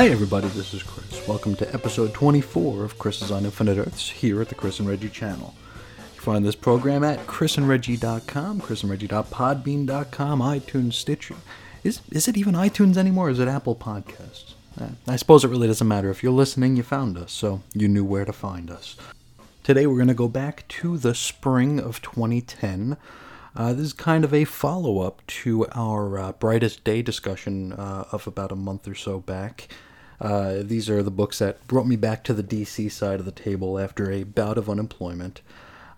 Hey everybody, this is Chris. Welcome to episode 24 of Chris's on Infinite Earths here at the Chris and Reggie channel. You find this program at chrisandreggie.com, chrisandreggie.podbean.com, iTunes, Stitcher. Is, is it even iTunes anymore? Is it Apple Podcasts? Eh, I suppose it really doesn't matter. If you're listening, you found us, so you knew where to find us. Today we're going to go back to the spring of 2010. Uh, this is kind of a follow up to our uh, brightest day discussion uh, of about a month or so back. Uh, these are the books that brought me back to the DC side of the table after a bout of unemployment.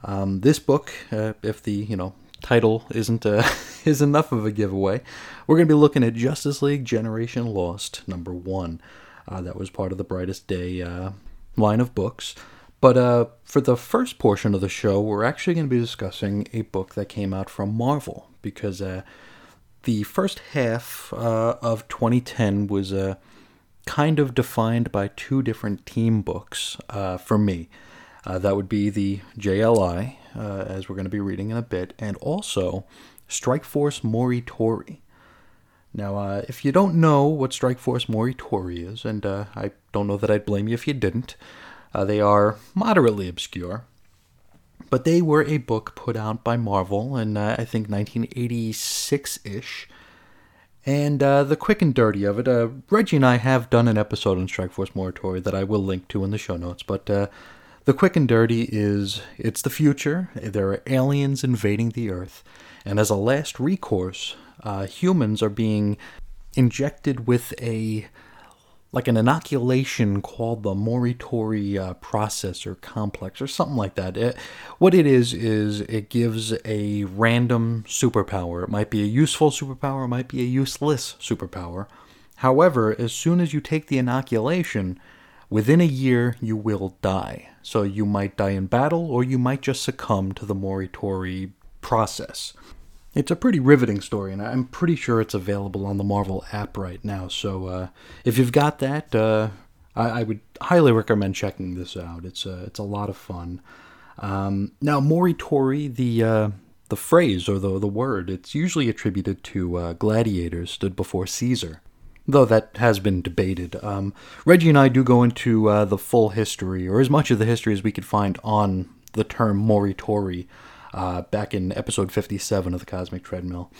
Um, this book, uh, if the you know title isn't uh, is enough of a giveaway, we're going to be looking at Justice League Generation Lost number one. that was part of the brightest day line of books. But uh, for the first portion of the show, we're actually going to be discussing a book that came out from Marvel because uh, the first half uh, of 2010 was uh, kind of defined by two different team books uh, for me. Uh, that would be the JLI, as we're going to be reading in a bit, and also Strike Force Morituri. Now, if you don't know what Strike Force Morituri is, and I don't know that I'd blame you if you didn't, uh, they are moderately obscure, but they were a book put out by Marvel in, uh, I think, 1986 ish. And uh, the quick and dirty of it, uh, Reggie and I have done an episode on Strike Force Morituri that I will link to in the show notes, but uh, the quick and dirty is it's the future. There are aliens invading the Earth, and as a last recourse, uh, humans are being injected with a like an inoculation called the Morituri uh, processor complex or something like that. It, what it is is it gives a random superpower. It might be a useful superpower, it might be a useless superpower. However, as soon as you take the inoculation, within a year you will die. So you might die in battle or you might just succumb to the Morituri process. It's a pretty riveting story, and I'm pretty sure it's available on the Marvel app right now. So uh, if you've got that, uh, I, I, would highly recommend checking this out. It's a, it's a lot of fun. Um, now, Morituri, the uh, the phrase or the the word, it's usually attributed to uh, gladiators stood before Caesar, though that has been debated. Um, Reggie and I do go into uh, the full history, or as much of the history as we could find on the term Morituri uh, back in episode 57 of the Cosmic Treadmill.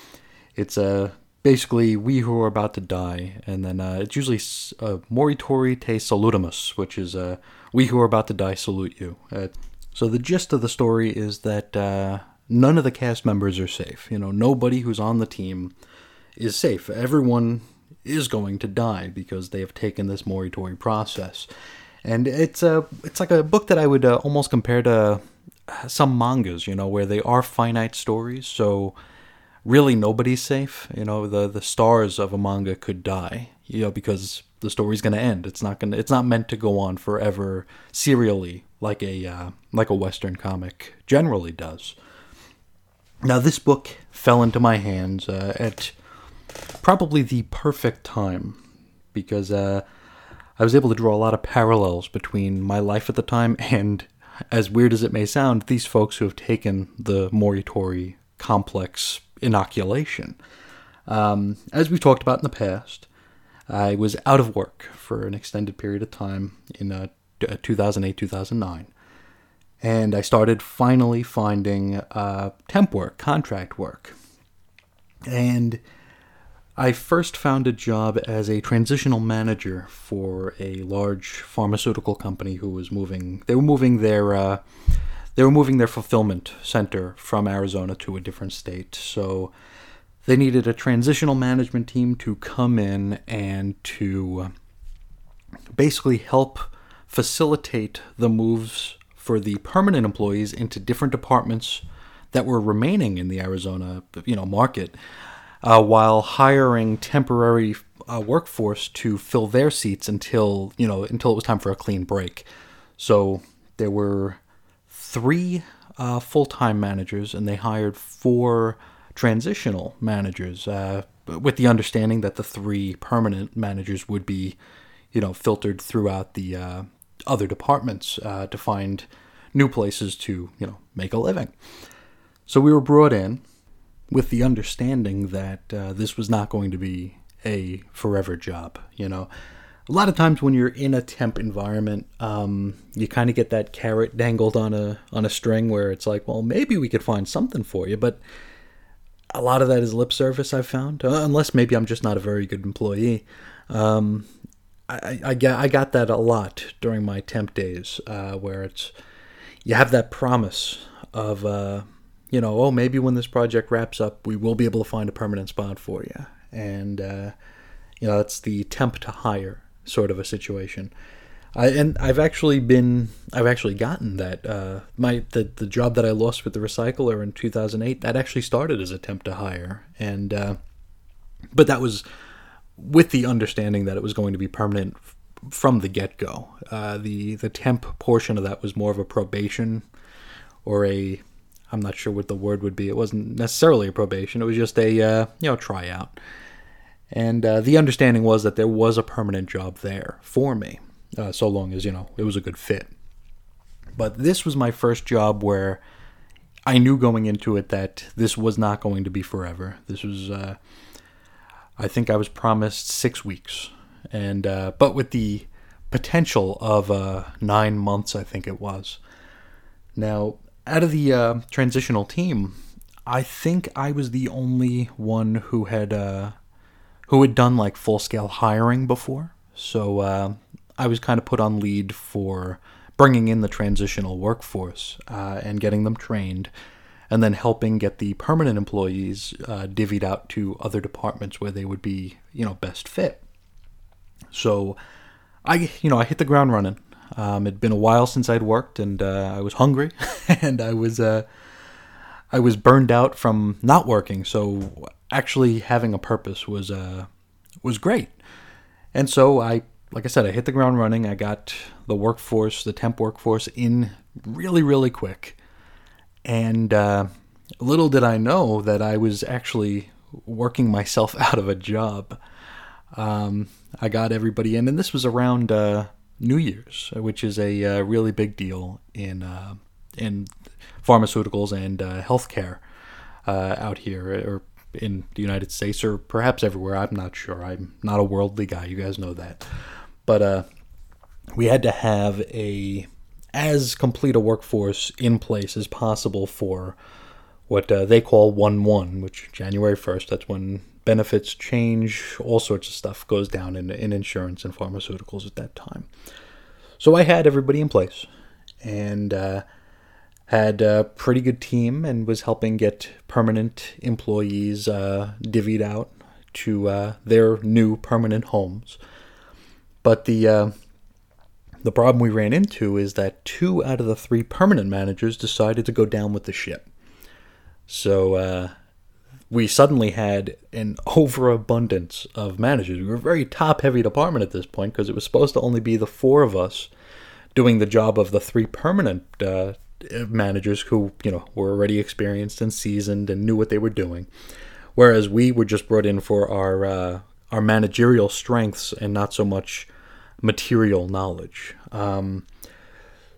It's uh, basically we who are about to die, and then uh, it's usually uh, Morituri te salutamus, which is uh, we who are about to die salute you. Uh, so the gist of the story is that uh, none of the cast members are safe. You know, nobody who's on the team is safe. Everyone is going to die because they have taken this Morituri process. And it's a it's like a book that I would uh, almost compare to some mangas, you know, where they are finite stories, so really nobody's safe. You know, the the stars of a manga could die, you know, because the story's going to end. It's not going to it's not meant to go on forever serially like a uh, like a western comic generally does. Now this book fell into my hands uh, at probably the perfect time because uh, I was able to draw a lot of parallels between my life at the time and as weird as it may sound, these folks who have taken the Morituri complex inoculation. Um, as we've talked about in the past, I was out of work for an extended period of time in uh, 2008 2009. And I started finally finding uh, temp work, contract work. And I first found a job as a transitional manager for a large pharmaceutical company who was moving. They were moving their uh, they were moving their fulfillment center from Arizona to a different state. So they needed a transitional management team to come in and to basically help facilitate the moves for the permanent employees into different departments that were remaining in the Arizona, you know, market uh, while hiring temporary uh, workforce to fill their seats until you know until it was time for a clean break. So there were three uh, full-time managers, and they hired four transitional managers, uh, with the understanding that the three permanent managers would be, you know, filtered throughout the uh, other departments uh, to find new places to you know make a living. So we were brought in with the understanding that uh, this was not going to be a forever job. You know, a lot of times when you're in a temp environment, um, you kind of get that carrot dangled on a on a string where it's like, well, maybe we could find something for you, but a lot of that is lip service. I've found, uh, unless maybe I'm just not a very good employee. Um, I, I, got I got that a lot during my temp days, uh, where it's you have that promise of uh, you know, oh maybe when this project wraps up, we will be able to find a permanent spot for you, and uh, you know that's the temp to hire sort of a situation. I, and I've actually been I've actually gotten that uh, my the the job that I lost with the recycler in 2008 that actually started as a temp to hire and uh, but that was with the understanding that it was going to be permanent from the get go. Uh, the the temp portion of that was more of a probation or a I'm not sure what the word would be. It wasn't necessarily a probation. It was just a uh, you know tryout. And uh, the understanding was that there was a permanent job there for me, uh, so long as, you know, it was a good fit. But this was my first job where I knew going into it that this was not going to be forever. This was, uh, I think I was promised six weeks. And, uh, but with the potential of uh, nine months, I think it was. Now, out of the uh, transitional team, I think I was the only one who had who had done like full scale hiring before. So uh, I was kind of put on lead for bringing in the transitional workforce uh, and getting them trained, and then helping get the permanent employees uh, divvied out to other departments where they would be, you know, best fit. So I, you know, I hit the ground running. Um, it'd been a while since I'd worked, and uh, I was hungry, and I was uh, I was burned out from not working. So actually having a purpose was uh, was great. And so I, like I said, I hit the ground running. I got the workforce, the temp workforce, in really, really quick. And uh, little did I know that I was actually working myself out of a job. Um, I got everybody in, and this was around uh, New Year's, which is a uh, really big deal in uh, in pharmaceuticals and uh, healthcare uh, out here, or in the United States or perhaps everywhere. I'm not sure. I'm not a worldly guy. You guys know that. But uh, we had to have a as complete a workforce in place as possible for what uh, they call 1 1, which January 1st, that's when benefits change, all sorts of stuff goes down in, in insurance and pharmaceuticals at that time. So I had everybody in place. And uh, had a pretty good team and was helping get permanent employees uh, divvied out to uh, their new permanent homes. But the uh, the problem we ran into is that two out of the three permanent managers decided to go down with the ship. So uh, we suddenly had an overabundance of managers. We were a very top heavy department at this point because it was supposed to only be the four of us doing the job of the three permanent uh, managers who you know were already experienced and seasoned and knew what they were doing, whereas we were just brought in for our uh, our managerial strengths and not so much material knowledge. Um,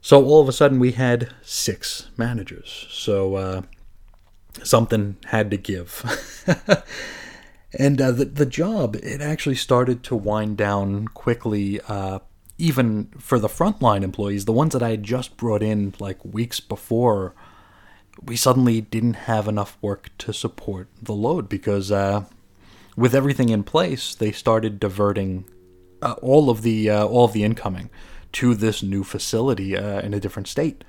so all of a sudden we had six managers. So uh, something had to give. and uh, the the job it actually started to wind down quickly uh, even for the frontline employees, the ones that I had just brought in like weeks before, we suddenly didn't have enough work to support the load because uh, with everything in place, they started diverting uh, all of the uh, all of the incoming to this new facility uh, in a different state.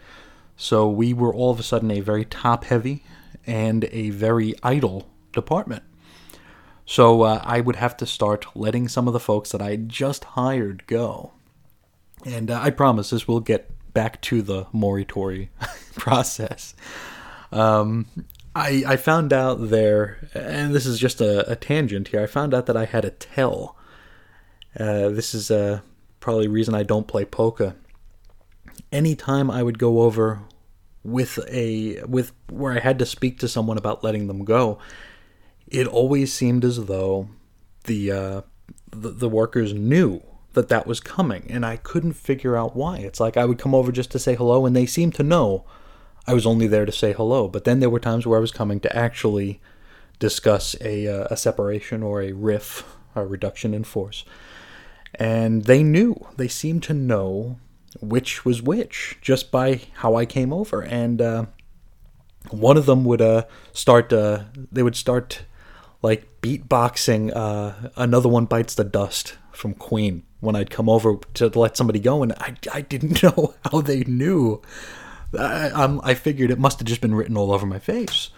So we were all of a sudden a very top heavy and a very idle department. So uh, I would have to start letting some of the folks that I just hired go and uh, I promise this will get back to the Morituri process. Um, I, I found out there, and this is just a, a, tangent here. I found out that I had a tell. Uh, this is uh, probably reason I don't play poker. Anytime I would go over with a with where I had to speak to someone about letting them go, it always seemed as though the uh, the, the workers knew that that was coming, and I couldn't figure out why. It's like I would come over just to say hello, and they seemed to know I was only there to say hello. But then there were times where I was coming to actually discuss a, uh, a separation or a riff, a reduction in force. and they knew. They seemed to know which was which just by how I came over. And uh, one of them would uh, start. Uh, they would start like beatboxing. Uh, Another one bites the dust from Queen when I'd come over to let somebody go, and I I didn't know how they knew. I, I'm, I figured it must have just been written all over my face.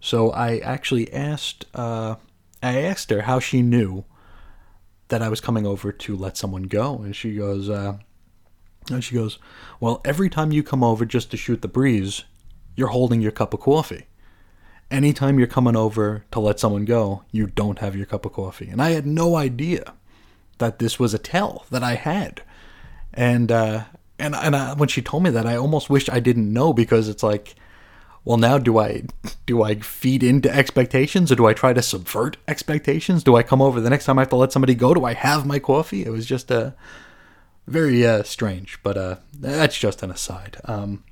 So I actually asked. Uh, I asked her how she knew that I was coming over to let someone go, and she goes. Uh, and she goes, Well, every time you come over just to shoot the breeze, you're holding your cup of coffee. Anytime you're coming over to let someone go, you don't have your cup of coffee. And I had no idea that this was a tell that I had. And uh, and and I, when she told me that, I almost wish I didn't know because it's like, well, now do I do I feed into expectations or do I try to subvert expectations? Do I come over the next time I have to let somebody go? Do I have my coffee? It was just a very uh, strange, but uh, that's just an aside. Um,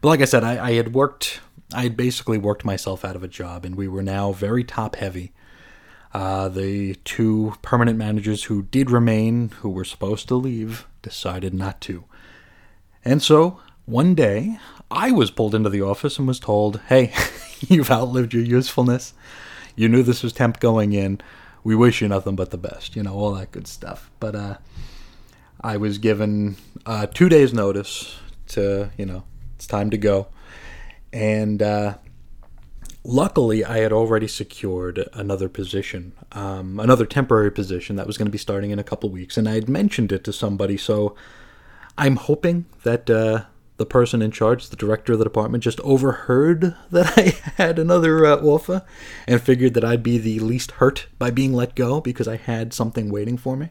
but like I said, I, I had worked, I had basically worked myself out of a job, and we were now very top heavy. Uh, the two permanent managers who did remain, who were supposed to leave, decided not to. And so, one day, I was pulled into the office and was told, hey, you've outlived your usefulness. You knew this was temp going in. We wish you nothing but the best, you know, all that good stuff. But uh, I was given uh, two days' notice to, you know, it's time to go. And uh, luckily, I had already secured another position, um, another temporary position that was going to be starting in a couple weeks. And I had mentioned it to somebody. So I'm hoping that uh, the person in charge, the director of the department, just overheard that I had another uh, offer and figured that I'd be the least hurt by being let go because I had something waiting for me.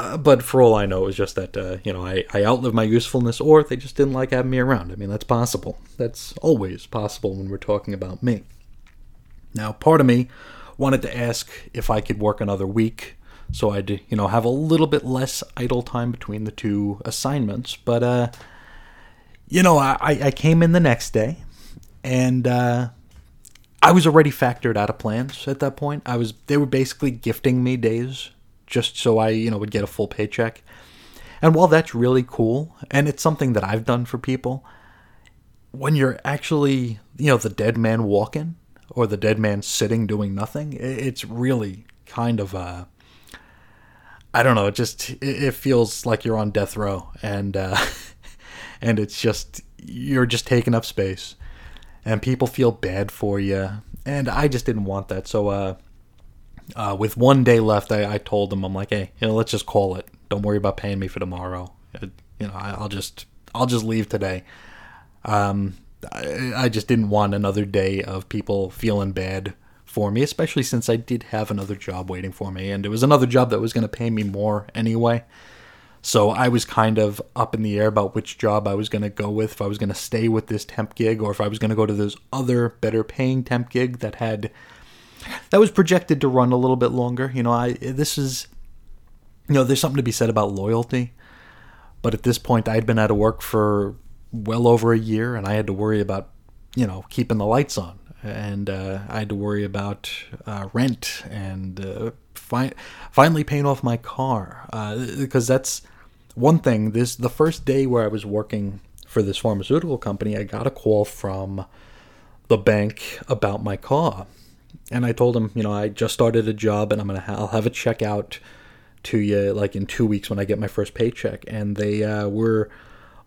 Uh, but for all I know, it was just that uh, you know I, I outlived my usefulness, or they just didn't like having me around. I mean, that's possible. That's always possible when we're talking about me. Now, part of me wanted to ask if I could work another week, so I'd you know have a little bit less idle time between the two assignments. But uh, you know, I, I came in the next day, and uh, I was already factored out of plans at that point. I was they were basically gifting me days just so I, you know, would get a full paycheck. And while that's really cool, and it's something that I've done for people, when you're actually, you know, the dead man walking or the dead man sitting doing nothing, it's really kind of uh I don't know, it just it feels like you're on death row and uh and it's just you're just taking up space and people feel bad for you and I just didn't want that. So uh uh, with one day left, I, I told them, I'm like, hey, you know, let's just call it. Don't worry about paying me for tomorrow. Uh, you know, I, will just I'll just leave today. Um, I, I just didn't want another day of people feeling bad for me, especially since I did have another job waiting for me, and it was another job that was going to pay me more anyway. So I was kind of up in the air about which job I was going to go with, if I was going to stay with this temp gig or if I was going to go to this other better paying temp gig that had that was projected to run a little bit longer. You know, I this is you know, there's something to be said about loyalty. But at this point, I had been out of work for well over a year, and I had to worry about, you know, keeping the lights on, and uh, I had to worry about uh, rent and uh, fi- finally paying off my car because uh, that's one thing. This the first day where I was working for this pharmaceutical company, I got a call from the bank about my car, and I told him, you know, I just started a job and I'm gonna ha- I'll have a check out to you like in two weeks when I get my first paycheck. And they uh, were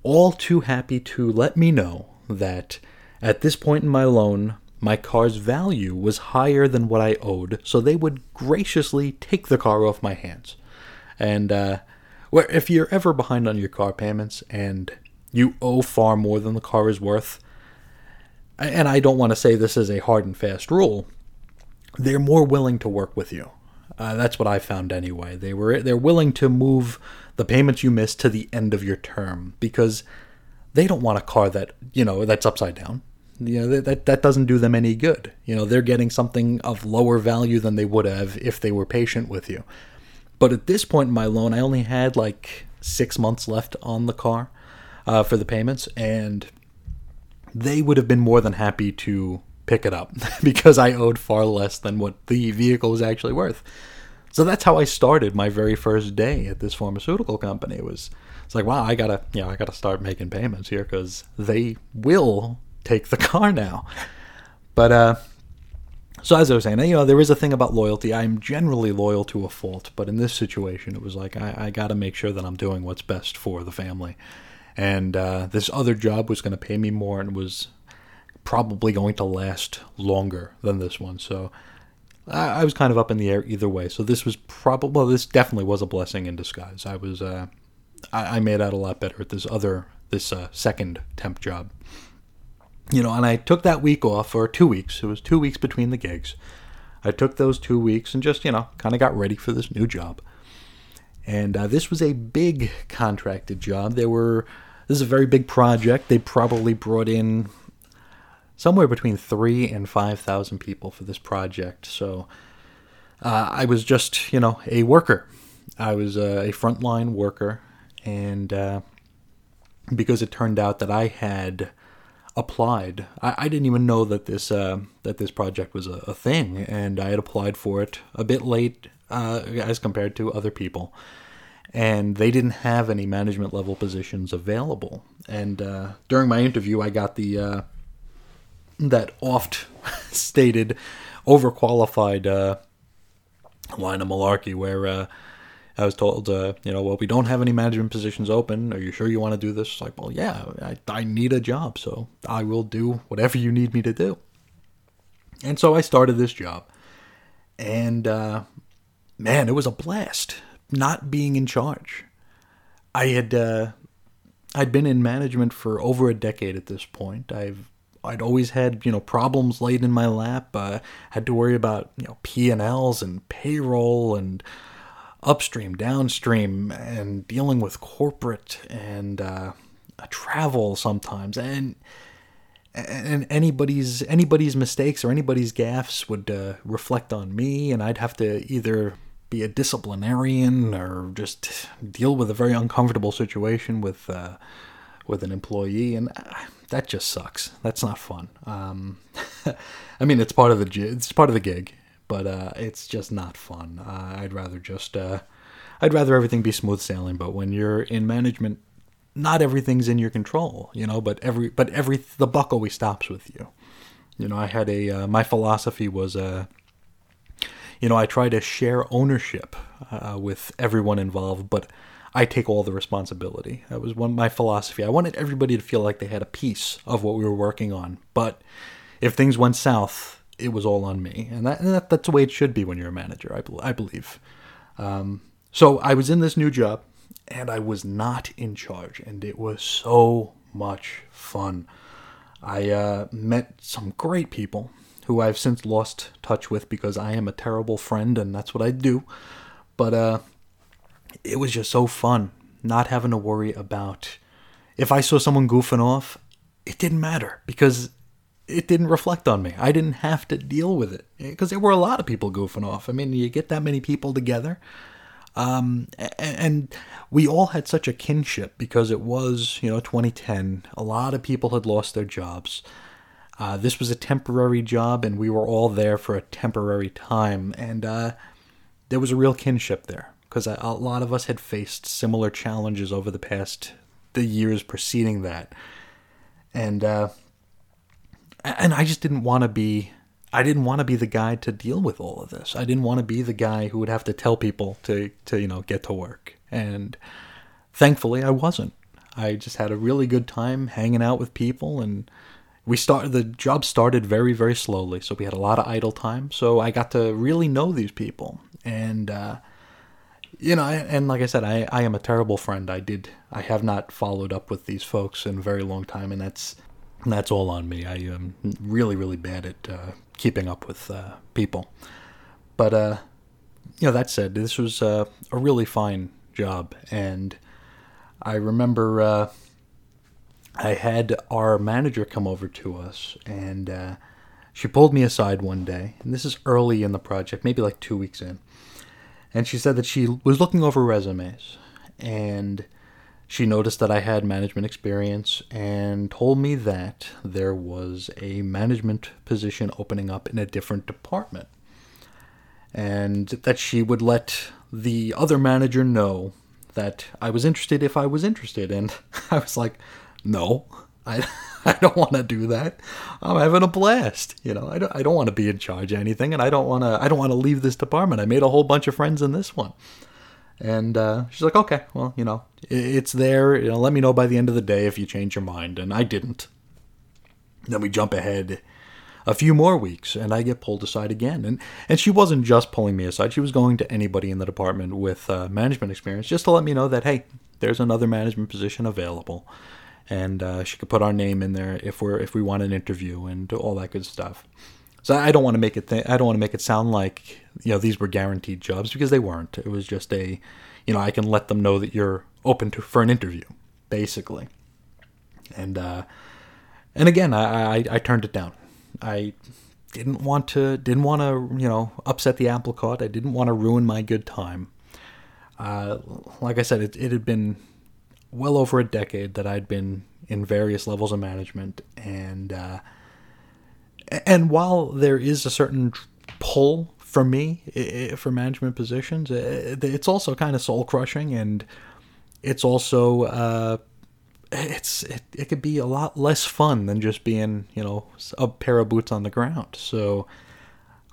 all too happy to let me know that at this point in my loan, my car's value was higher than what I owed, so they would graciously take the car off my hands. And uh, where if you're ever behind on your car payments and you owe far more than the car is worth, and I don't want to say this is a hard and fast rule, they're more willing to work with you. Uh, that's what I found anyway. They were they're willing to move the payments you missed to the end of your term because they don't want a car that you know that's upside down. You know that that doesn't do them any good. You know they're getting something of lower value than they would have if they were patient with you. But at this point in my loan, I only had like six months left on the car uh, for the payments, and they would have been more than happy to pick it up because I owed far less than what the vehicle was actually worth. So that's how I started my very first day at this pharmaceutical company. It was it's like, wow, I gotta, you know, I gotta start making payments here because they will take the car now. But uh, so as I was saying, you know, there is a thing about loyalty. I'm generally loyal to a fault, but in this situation, it was like I, I got to make sure that I'm doing what's best for the family. And uh, this other job was going to pay me more and was probably going to last longer than this one. So I, I, was kind of up in the air either way. So this was probably, well, this definitely was a blessing in disguise. I was, uh, I, I, made out a lot better at this other, this uh, second temp job. You know, and I took that week off, or two weeks. It was two weeks between the gigs. I took those two weeks and just, you know, kind of got ready for this new job. And uh, this was a big contracted job. There were, this is a very big project. They probably brought in somewhere between three and five thousand people for this project. So uh, I was just, you know, a worker. I was a frontline worker, and uh, because it turned out that I had applied, I, I didn't even know that this uh, that this project was a, a, thing, and I had applied for it a bit late uh, as compared to other people. And they didn't have any management level positions available. And uh, during my interview, I got the uh, that oft stated overqualified uh, line of malarkey where uh, I was told, uh, you know, well, we don't have any management positions open. Are you sure you want to do this? like, well, yeah, I, I need a job, so I will do whatever you need me to do. And so I started this job. And uh, man, it was a blast not being in charge. I had uh, I'd been in management for over a decade at this point. I've I'd always had you know problems laid in my lap. Uh, had to worry about you know P and Ls and payroll and upstream, downstream, and dealing with corporate and uh, travel sometimes, and and anybody's anybody's mistakes or anybody's gaffes would uh, reflect on me, and I'd have to either be a disciplinarian or just deal with a very uncomfortable situation with uh, with an employee, and uh, that just sucks. That's not fun. Um, I mean, it's part of the it's part of the gig, but uh, it's just not fun. Uh, I'd rather just uh, I'd rather everything be smooth sailing. But when you're in management, not everything's in your control, you know. But every but every the buck always stops with you. You know, I had a uh, my philosophy was uh, you know I try to share ownership uh, with everyone involved, but I take all the responsibility. That was one my philosophy. I wanted everybody to feel like they had a piece of what we were working on. But if things went south, it was all on me, and, that, and that that's the way it should be when you're a manager. I, I believe. Um, so I was in this new job, and I was not in charge, and it was so much fun. I uh, met some great people who I've since lost touch with because I am a terrible friend, and that's what I do. But uh, it was just so fun not having to worry about if I saw someone goofing off, it didn't matter because it didn't reflect on me. I didn't have to deal with it because there were a lot of people goofing off. I mean, you get that many people together. Um, and we all had such a kinship because it was, you know, 2010. A lot of people had lost their jobs. Uh, this was a temporary job, and we were all there for a temporary time. And uh, there was a real kinship there because a, lot of us had faced similar challenges over the past the years preceding that, and uh, and I just didn't want to be. I didn't want to be the guy to deal with all of this. I didn't want to be the guy who would have to tell people to to you know get to work. And thankfully, I wasn't. I just had a really good time hanging out with people and we started the job started very very slowly so we had a lot of idle time so i got to really know these people and uh, you know, and like I said, I, I am a terrible friend. I did I have not followed up with these folks in a very long time, and that's that's all on me. I am really really bad at uh, keeping up with uh, people. But uh, you know, that said, this was uh, a really fine job, and I remember uh, I had our manager come over to us, and uh, she pulled me aside one day, and this is early in the project, maybe like two weeks in and she said that she was looking over resumes and she noticed that I had management experience and told me that there was a management position opening up in a different department. and that she would let the other manager know that I was interested if I was interested. And I was like, no, I, I don't want to do that. I'm having a blast. You know, I don't, I don't want to be in charge of anything, and I don't want to, I don't want to leave this department. I made a whole bunch of friends in this one. And uh, she's like, okay, well, you know, it's there. You know, let me know by the end of the day if you change your mind. And I didn't. Then we jump ahead a few more weeks, and I get pulled aside again. And and she wasn't just pulling me aside; she was going to anybody in the department with uh, management experience just to let me know that hey, there's another management position available, and uh, she could put our name in there if we're if we want an interview and all that good stuff. So I don't want to make it th- I don't want to make it sound like you know these were guaranteed jobs because they weren't. It was just a you know I can let them know that you're open to for an interview, basically. And uh, and again, I, I, I turned it down. I didn't want to didn't want to you know upset the apple cart. I didn't want to ruin my good time. Uh, like I said, it, it had been well over a decade that I'd been in various levels of management, and uh, and while there is a certain pull for me for management positions, it's also kind of soul crushing, and it's also uh, it's it, it could be a lot less fun than just being you know a pair of boots on the ground. So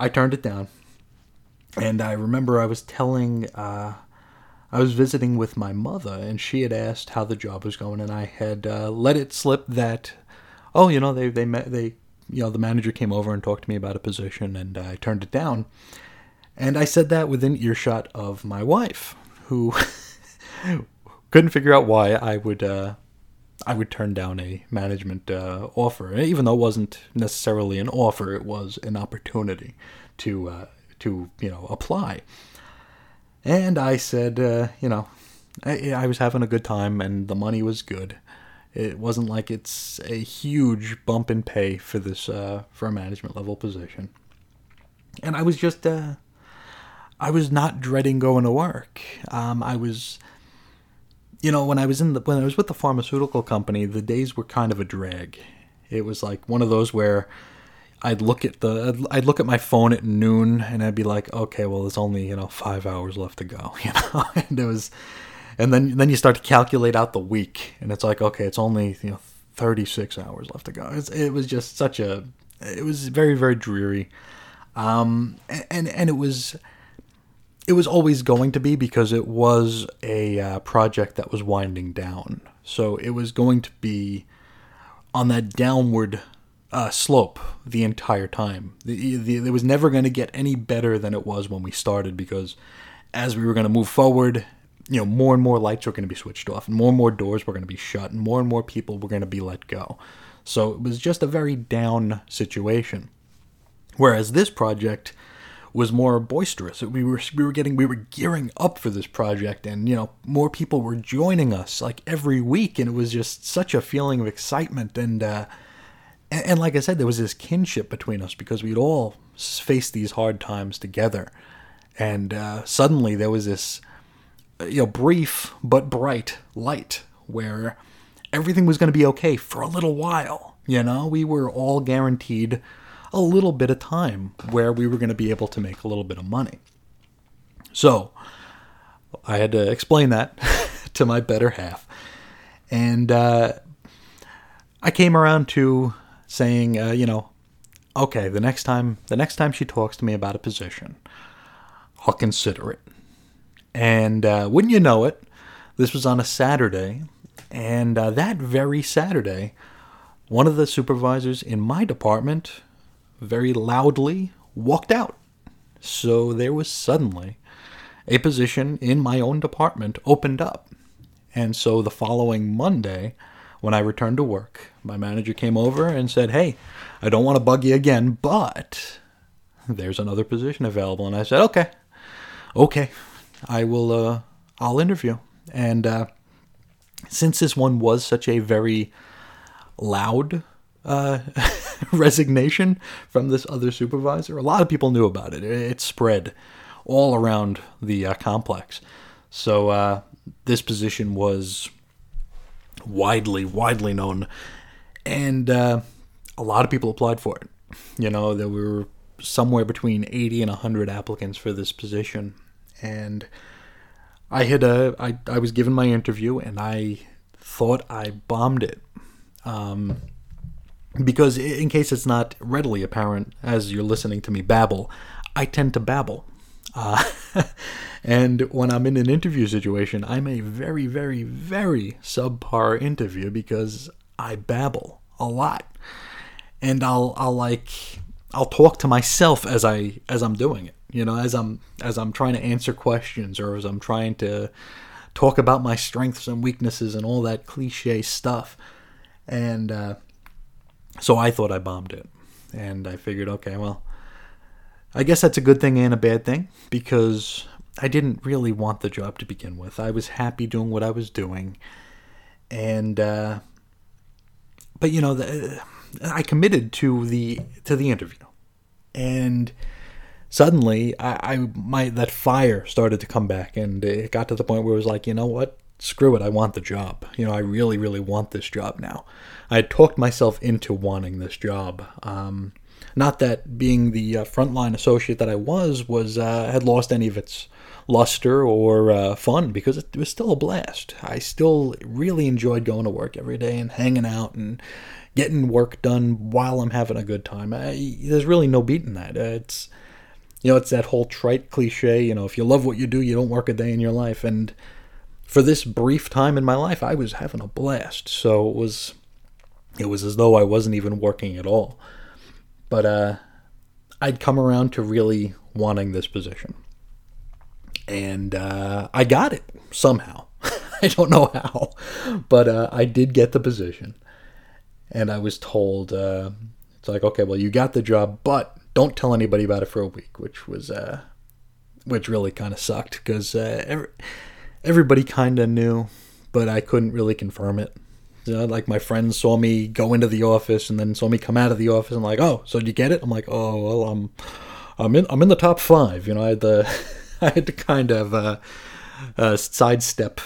i turned it down and i remember i was telling uh, i was visiting with my mother and she had asked how the job was going and i had uh, let it slip that oh you know they they met they you know the manager came over and talked to me about a position and i turned it down and i said that within earshot of my wife who couldn't figure out why i would uh, I would turn down a management uh, offer, even though it wasn't necessarily an offer. It was an opportunity to uh, to you know apply. And I said, uh, you know, I, I was having a good time, and the money was good. It wasn't like it's a huge bump in pay for this uh, for a management level position. And I was just, uh, I was not dreading going to work. Um, I was you know, when I was in the when I was with the pharmaceutical company, the days were kind of a drag. It was like one of those where I'd look at the I'd look at my phone at noon and I'd be like, okay, well, there's only you know five hours left to go, you know, and it was, and then then you start to calculate out the week, and it's like, okay, it's only you know 36 hours left to go. It's, it was just such a, it was very very dreary, um, and and it was it was always going to be because it was a uh, project that was winding down. So it was going to be on that downward uh, slope the entire time. The, the, it was never going to get any better than it was when we started because as we were going to move forward, you know, more and more lights were going to be switched off, and more and more doors were going to be shut, and more and more people were going to be let go. So it was just a very down situation. Whereas this project was more boisterous. We were we were getting we were gearing up for this project, and you know more people were joining us like every week, and it was just such a feeling of excitement and. Uh, and, and like I said, there was this kinship between us because we'd all faced these hard times together, and uh, suddenly there was this, uh, you know, brief but bright light where everything was going to be okay for a little while. You know, we were all guaranteed a little bit of time where we were going to be able to make a little bit of money. So I had to explain that to my better half. And uh, I came around to saying, uh, you know, okay, the next time the next time she talks to me about a position, I'll consider it. And uh, wouldn't you know it, this was on a Saturday, and uh, that very Saturday, one of the supervisors in my department very loudly walked out. So there was suddenly a position in my own department opened up. And so the following Monday, when I returned to work, my manager came over and said, Hey, I don't want to bug you again, but there's another position available. And I said, Okay, okay, I will, uh, I'll interview. And, uh, since this one was such a very loud, uh, resignation from this other supervisor. A lot of people knew about it. It spread all around the uh, complex. So uh, this position was widely, widely known, and uh, a lot of people applied for it. You know, there were somewhere between 80 and 100 applicants for this position. And I had a, I, I was given my interview and I thought I bombed it. Um, because in case it's not readily apparent as you're listening to me babble, I tend to babble. Uh, and when I'm in an interview situation, I'm a very, very, very subpar interview because I babble a lot, and I'll I'll like I'll talk to myself as I as I'm doing it. You know, as I'm as I'm trying to answer questions or as I'm trying to talk about my strengths and weaknesses and all that cliche stuff. And uh, so I thought I bombed it, and I figured, okay, well, I guess that's a good thing and a bad thing because I didn't really want the job to begin with. I was happy doing what I was doing, and uh, but you know, the, I committed to the to the interview, and suddenly I, I my that fire started to come back, and it got to the point where it was like, you know what, screw it, I want the job. You know, I really, really want this job now. I had talked myself into wanting this job. Um, not that being the uh, frontline associate that I was was uh, had lost any of its luster or uh, fun because it was still a blast. I still really enjoyed going to work every day and hanging out and getting work done while I'm having a good time. I, there's really no beating that. Uh, it's you know it's that whole trite cliche. You know, if you love what you do, you don't work a day in your life. And for this brief time in my life, I was having a blast. So it was it was as though I wasn't even working at all. But uh, I'd come around to really wanting this position. And uh, I got it somehow. I don't know how, but uh, I did get the position. And I was told, uh, it's like, okay, well, you got the job, but don't tell anybody about it for a week, which was, uh, which really kind of sucked because uh, every, everybody kind of knew, but I couldn't really confirm it. Know, like my friends saw me go into the office and then saw me come out of the office and like, oh, so did you get it? I'm like, oh, well, I'm, I'm in, I'm in the top five. You know, I had to, I had to kind of uh, uh, sidestep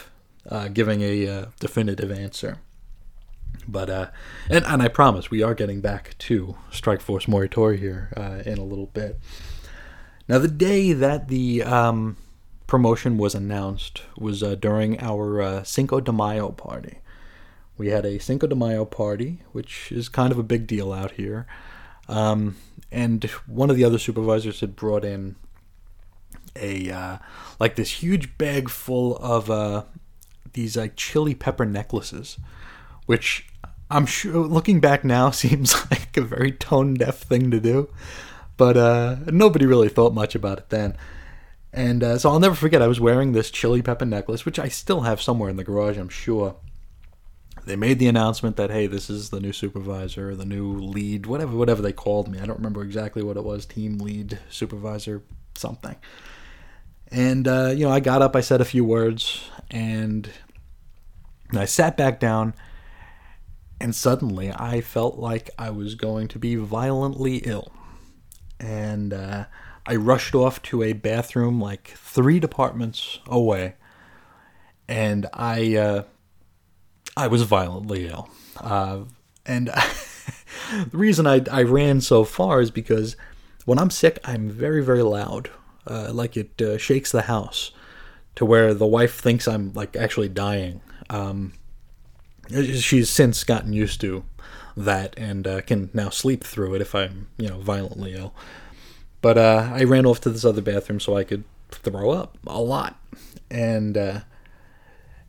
uh, giving a uh, definitive answer. But uh, and and I promise we are getting back to Strike Force Morituri here uh, in a little bit. Now, the day that the um, promotion was announced was uh, during our uh, Cinco de Mayo party we had a Cinco de Mayo party, which is kind of a big deal out here. Um, and one of the other supervisors had brought in a uh, like this huge bag full of uh, these like chili pepper necklaces, which I'm sure looking back now seems like a very tone deaf thing to do, but uh, nobody really thought much about it then. And uh, so I'll never forget. I was wearing this chili pepper necklace, which I still have somewhere in the garage, I'm sure they made the announcement that hey, this is the new supervisor, the new lead, whatever whatever they called me. I don't remember exactly what it was, team lead, supervisor, something. And uh, you know, I got up, I said a few words, and I sat back down. And suddenly, I felt like I was going to be violently ill, and uh, I rushed off to a bathroom like three departments away, and I. Uh, I was violently ill. Uh, and the reason I, I ran so far is because when I'm sick, I'm very, very loud. Uh, like it uh, shakes the house to where the wife thinks I'm like actually dying. Um, she's since gotten used to that and uh, can now sleep through it if I'm, you know, violently ill. But uh, I ran off to this other bathroom so I could throw up a lot. And uh,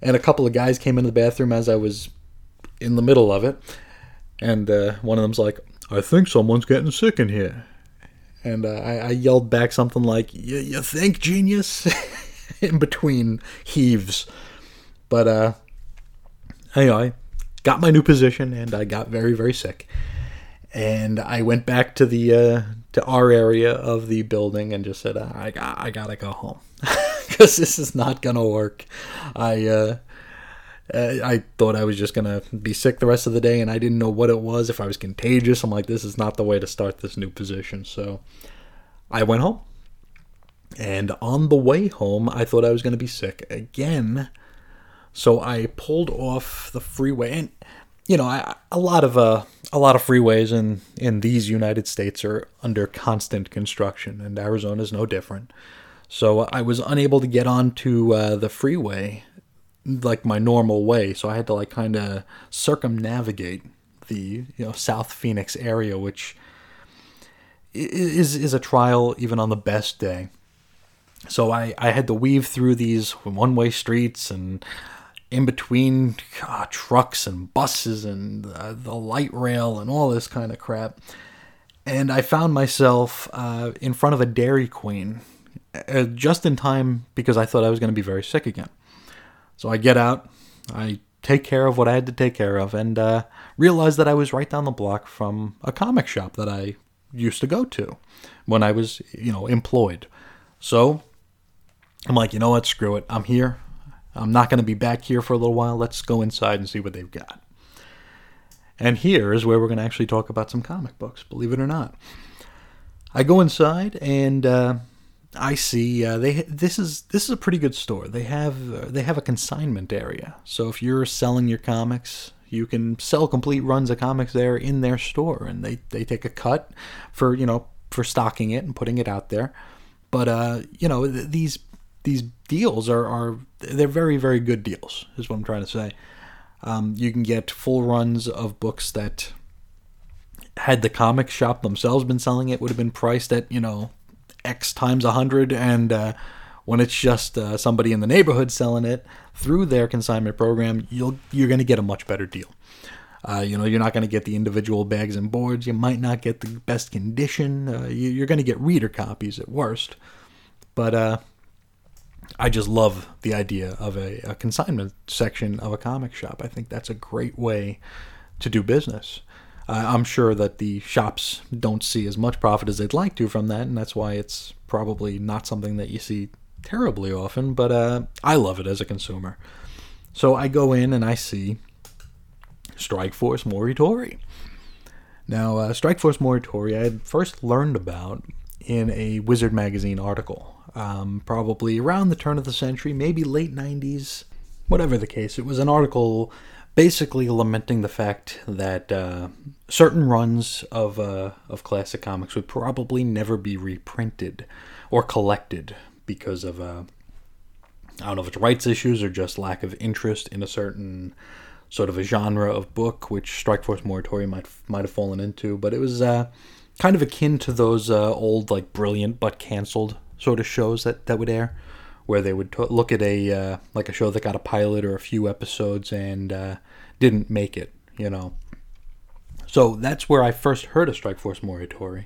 and a couple of guys came into the bathroom as I was in the middle of it, and uh, one of them's like, "I think someone's getting sick in here," and uh, I, I, yelled back something like, "You think, genius?" in between heaves, but uh, anyway, I got my new position and I got very very sick, and I went back to the uh, to our area of the building and just said, "I got I gotta go home." because this is not gonna work. I uh, I thought I was just gonna be sick the rest of the day, and I didn't know what it was. If I was contagious, I'm like, this is not the way to start this new position. So I went home, and on the way home, I thought I was gonna be sick again. So I pulled off the freeway, and you know, I, a lot of uh, a lot of freeways in in these United States are under constant construction, and Arizona is no different. So I was unable to get onto uh, the freeway like my normal way, so I had to like kind of circumnavigate the you know South Phoenix area, which is is a trial even on the best day. So I, I had to weave through these one way streets and in between uh, trucks and buses and uh, the light rail and all this kind of crap. And I found myself uh, in front of a Dairy Queen uh, just in time because I thought I was going to be very sick again. So I get out, I take care of what I had to take care of, and uh, realized that I was right down the block from a comic shop that I used to go to when I was, you know, employed. So I'm like, you know what? Screw it. I'm here. I'm not going to be back here for a little while. Let's go inside and see what they've got. And here is where we're going to actually talk about some comic books, believe it or not. I go inside and uh, I see uh, they this is this is a pretty good store. They have uh, they have a consignment area. So if you're selling your comics, you can sell complete runs of comics there in their store, and they they take a cut for you know for stocking it and putting it out there. But uh, you know th- these these deals are, are they're very very good deals is what i'm trying to say um, you can get full runs of books that had the comic shop themselves been selling it would have been priced at you know x times a hundred and uh, when it's just uh, somebody in the neighborhood selling it through their consignment program you'll you're going to get a much better deal uh, you know, you're not going to get the individual bags and boards. You might not get the best condition. Uh, you, are going to get reader copies at worst. But uh, I just love the idea of a, a, consignment section of a comic shop. I think that's a great way to do business. Uh, I'm sure that the shops don't see as much profit as they'd like to from that, and that's why it's probably not something that you see terribly often, but uh, I love it as a consumer. So I go in and I see Strike Force Morituri. Now, uh, Strike Force Morituri, I had first learned about in a Wizard Magazine article um, probably around the turn of the century, maybe late 90s, whatever the case. It was an article basically lamenting the fact that uh, certain runs of, uh, of classic comics would probably never be reprinted or collected because of, uh, I don't know if it's rights issues or just lack of interest in a certain sort of a genre of book, which Strikeforce Morituri might might have fallen into. But it was uh, kind of akin to those uh, old, like, brilliant but canceled sort of shows that, that would air, where they would t- look at a uh, like a show that got a pilot or a few episodes and uh, didn't make it, you know. So that's where I first heard of Strike Force Morituri,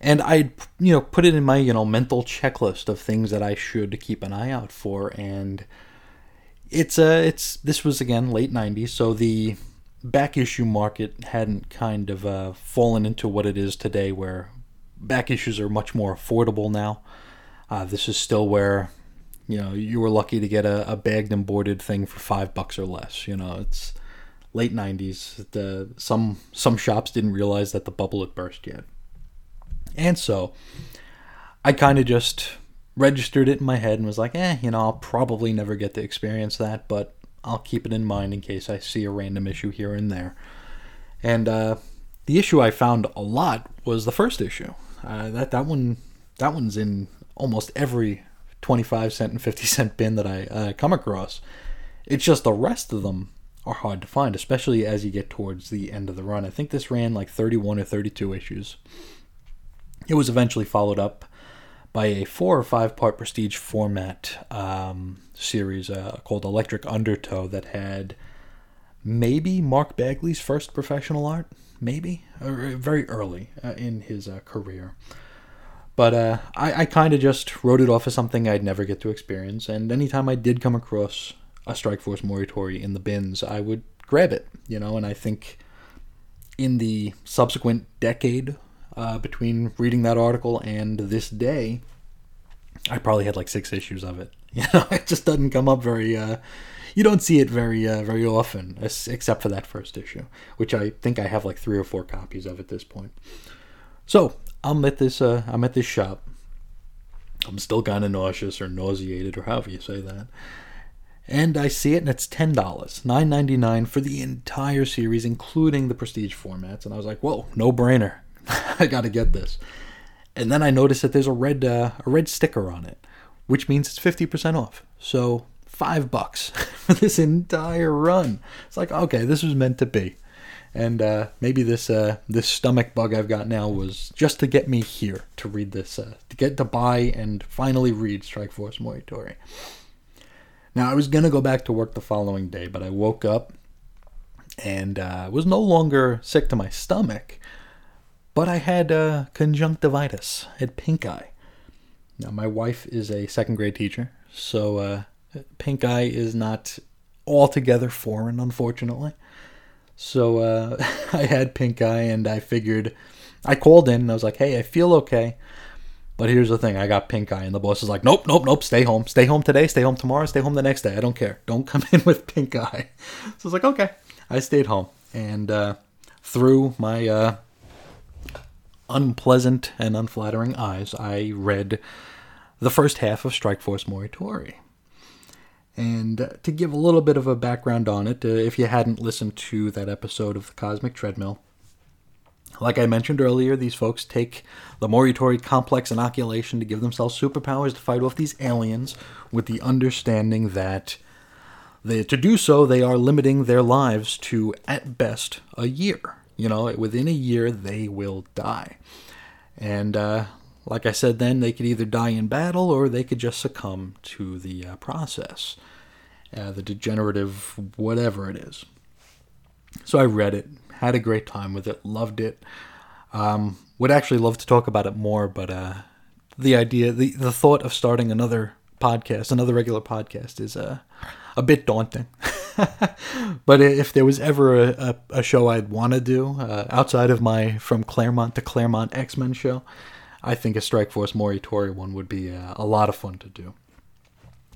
and I you know put it in my you know mental checklist of things that I should keep an eye out for, and it's uh it's this was again late '90s, so the back issue market hadn't kind of uh, fallen into what it is today, where back issues are much more affordable now. Uh, this is still where you know you were lucky to get a, a, bagged and boarded thing for five bucks or less. You know, it's late '90s. The some some shops didn't realize that the bubble had burst yet, and so I kind of just registered it in my head and was like, eh, you know, I'll probably never get to experience that, but I'll keep it in mind in case I see a random issue here and there. And uh, the issue I found a lot was the first issue. Uh, that that one that one's in almost every 25 cent and 50 cent bin that I uh, come across. It's just the rest of them are hard to find, especially as you get towards the end of the run. I think this ran like 31 or 32 issues. It was eventually followed up by a four or five part prestige format um, series uh, called Electric Undertow that had maybe Mark Bagley's first professional art maybe or very early uh, in his uh, career. But uh, I, I kind of just wrote it off as something I'd never get to experience. And anytime I did come across a Strike Force Morituri in the bins, I would grab it, you know. And I think in the subsequent decade uh, between reading that article and this day, I probably had like six issues of it. You know, it just doesn't come up very uh, you don't see it very uh, very often, except for that first issue, which I think I have like three or four copies of at this point. So I'm at this uh, I'm at this shop. I'm still kind of nauseous or nauseated or however you say that, and I see it, and it's ten dollars, nine ninety nine for the entire series, including the prestige formats. And I was like, "Whoa, no brainer! I got to get this." And then I noticed that there's a red uh, a red sticker on it, which means it's fifty percent off. So five bucks for this entire run. It's like, okay, this was meant to be. And uh, maybe this uh, this stomach bug I've got now was just to get me here to read this, uh, to get to buy and finally read Strike Force Morituri. Now I was gonna go back to work the following day, but I woke up and uh, was no longer sick to my stomach, but I had uh, conjunctivitis, I had pink eye. Now my wife is a second grade teacher, so uh, pink eye is not altogether foreign, unfortunately. So uh, I had pink eye, and I figured I called in and I was like, "Hey, I feel okay." But here's the thing: I got pink eye, and the boss is like, "Nope, nope, nope. Stay home. Stay home today. Stay home tomorrow. Stay home the next day. I don't care. Don't come in with pink eye." So I was like, "Okay." I stayed home, and uh, through my uh, unpleasant and unflattering eyes, I read the first half of Strike Force Morituri. And to give a little bit of a background on it, uh, if you hadn't listened to that episode of the Cosmic Treadmill, like I mentioned earlier, these folks take the Morituri complex inoculation to give themselves superpowers to fight off these aliens with the understanding that they, to do so, they are limiting their lives to, at best, a year. You know, within a year, they will die. And uh, like I said then, they could either die in battle or they could just succumb to the uh, process, uh, the degenerative whatever it is. So I read it, had a great time with it, loved it. Um, would actually love to talk about it more, but uh, the idea, the, the thought of starting another podcast, another regular podcast, is uh, a bit daunting. but if there was ever a, a, a show I'd want to do uh, outside of my From Claremont to Claremont X Men show, I think a Strike Force Morituri one would be uh, a lot of fun to do.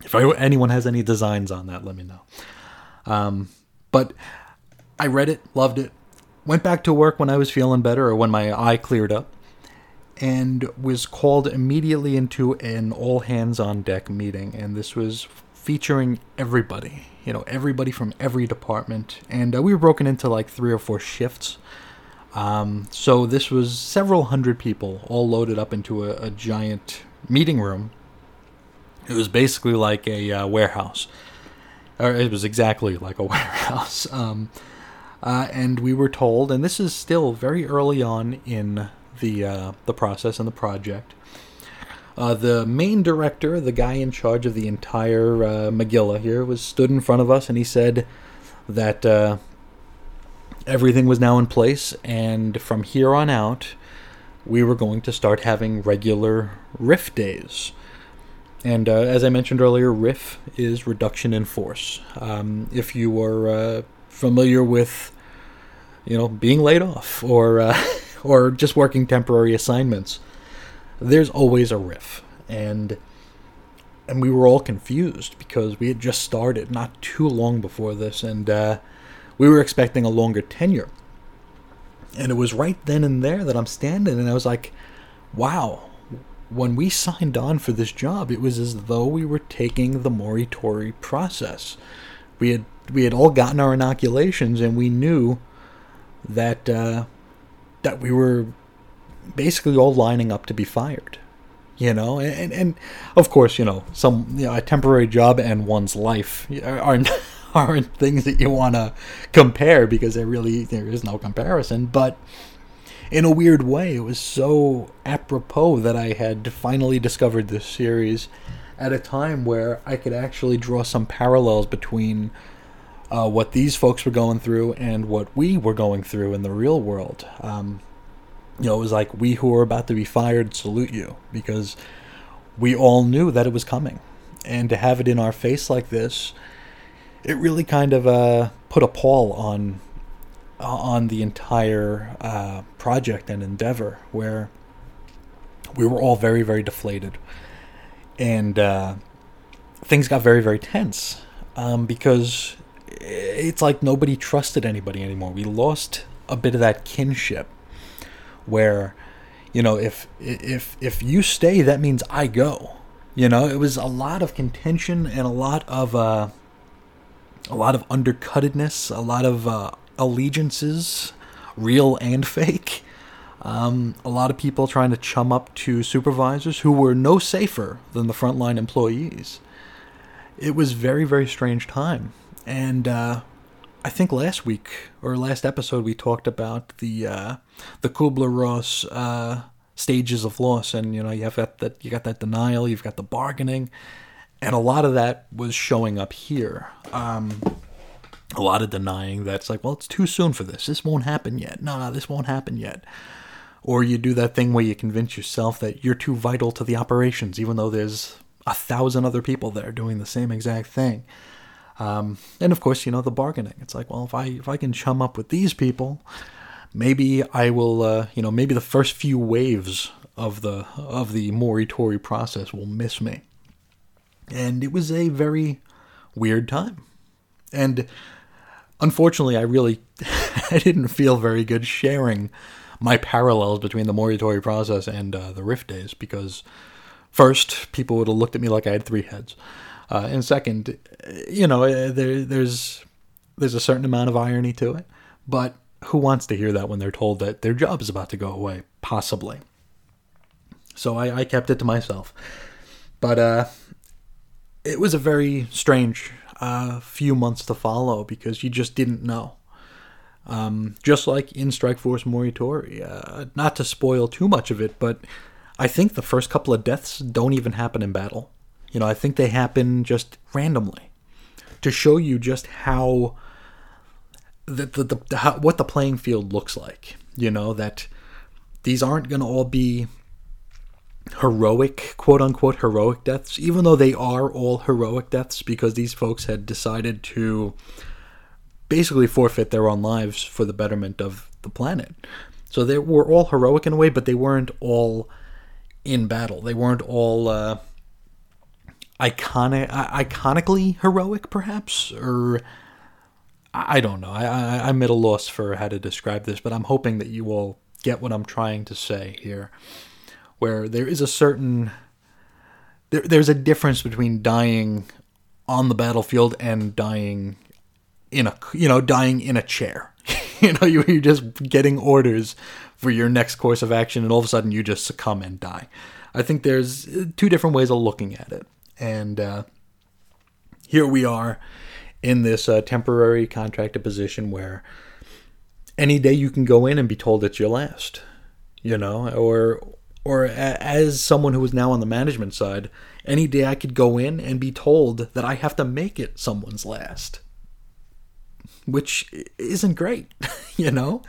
If I, anyone has any designs on that, let me know. Um, but I read it, loved it, went back to work when I was feeling better or when my eye cleared up, and was called immediately into an all hands on deck meeting. And this was featuring everybody, you know, everybody from every department. And uh, we were broken into like three or four shifts. Um, so this was several hundred people all loaded up into a, a giant meeting room. It was basically like a uh, warehouse, or it was exactly like a warehouse. Um, uh, and we were told, and this is still very early on in the uh, the process and the project. Uh, the main director, the guy in charge of the entire uh, here, was stood in front of us, and he said that uh, everything was now in place, and from here on out, we were going to start having regular RIF days. And uh, as I mentioned earlier, RIF is reduction in force. Um, if you are uh, familiar with, you know, being laid off or uh, or just working temporary assignments, there's always a RIF, and and we were all confused because we had just started not too long before this, and uh, we were expecting a longer tenure. And it was right then and there that I'm standing, and I was like, wow. When we signed on for this job, it was as though we were taking the Morituri process. We had we had all gotten our inoculations, and we knew that uh, that we were basically all lining up to be fired. You know, and and of course, you know, some you know, a temporary job and one's life are aren't things that you want to compare because there really there is no comparison. But in a weird way, it was so apropos that I had finally discovered this series at a time where I could actually draw some parallels between uh, what these folks were going through and what we were going through in the real world. Um, you know, it was like we who are about to be fired salute you because we all knew that it was coming. And to have it in our face like this, it really kind of uh, put a pall on on the entire uh, project and endeavor, where we were all very, very deflated, and uh, things got very, very tense um, because it's like nobody trusted anybody anymore. We lost a bit of that kinship, where you know if if if you stay, that means I go. You know, it was a lot of contention and a lot of uh, a lot of undercuttedness, a lot of uh, allegiances, real and fake. Um, a lot of people trying to chum up to supervisors who were no safer than the frontline employees. It was very, very strange time. And uh, I think last week or last episode we talked about the uh, the Kubler Ross uh, stages of loss, and you know you have got that you got that denial, you've got the bargaining, and a lot of that was showing up here. Um, a lot of denying that it's like, well, it's too soon for this. This won't happen yet. No, no, this won't happen yet. Or you do that thing where you convince yourself that you're too vital to the operations, even though there's a thousand other people that are doing the same exact thing. Um, and of course, you know the bargaining. It's like, well, if I if I can chum up with these people, maybe I will. Uh, you know, maybe the first few waves of the of the Morituri process will miss me. And it was a very weird time. And unfortunately, I really I didn't feel very good sharing my parallels between the Morituri process and uh, the Rift days because first, people would have looked at me like I had three heads, uh, and second, you know, uh, there, there's there's a certain amount of irony to it, but who wants to hear that when they're told that their job is about to go away, possibly? So I, I kept it to myself, but uh, it was a very strange uh, few months to follow because you just didn't know. Um, just like in Strike Force Morituri. Uh, not to spoil too much of it, but I think the first couple of deaths don't even happen in battle. You know, I think they happen just randomly to show you just how the, the, the how, what the playing field looks like. You know that these aren't going to all be heroic, quote unquote, heroic deaths, even though they are all heroic deaths because these folks had decided to basically forfeit their own lives for the betterment of the planet. So they were all heroic in a way, but they weren't all in battle. They weren't all uh, iconic, iconically heroic, perhaps, or I don't know. I, I, I'm at a loss for how to describe this, but I'm hoping that you all get what I'm trying to say here. Where there is a certain there, there's a difference between dying on the battlefield and dying in a you know dying in a chair. you know you, you're just getting orders for your next course of action, and all of a sudden you just succumb and die. I think there's two different ways of looking at it, and uh, here we are in this uh, temporary contracted position where any day you can go in and be told it's your last, you know, or or as someone who is now on the management side, any day I could go in and be told that I have to make it someone's last which isn't great, you know?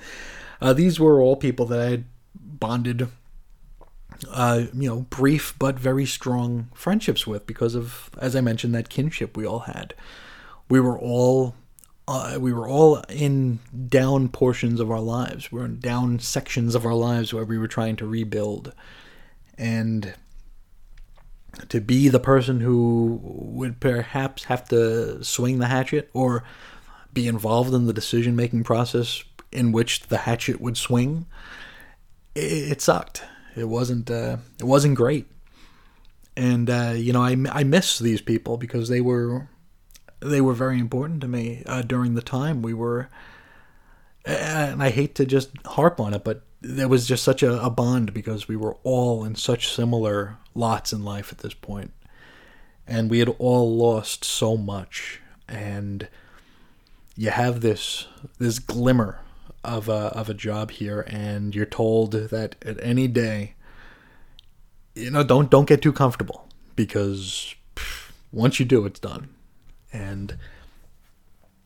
Uh, these were all people that I had bonded, uh, you know, brief but very strong friendships with because of, as I mentioned, that kinship we all had. We were all. Uh, we were all in down portions of our lives. We were in down sections of our lives where we were trying to rebuild. And to be the person who would perhaps have to swing the hatchet or be involved in the decision making process in which the hatchet would swing, it, it sucked. It wasn't uh, it wasn't great. And uh, you know, I, I miss these people because they were they were very important to me uh, during the time we were. And I hate to just harp on it, but there was just such a, a bond because we were all in such similar lots in life at this point, and we had all lost so much and you have this this glimmer of a of a job here, and you're told that at any day, you know, don't don't get too comfortable because once you do, it's done. And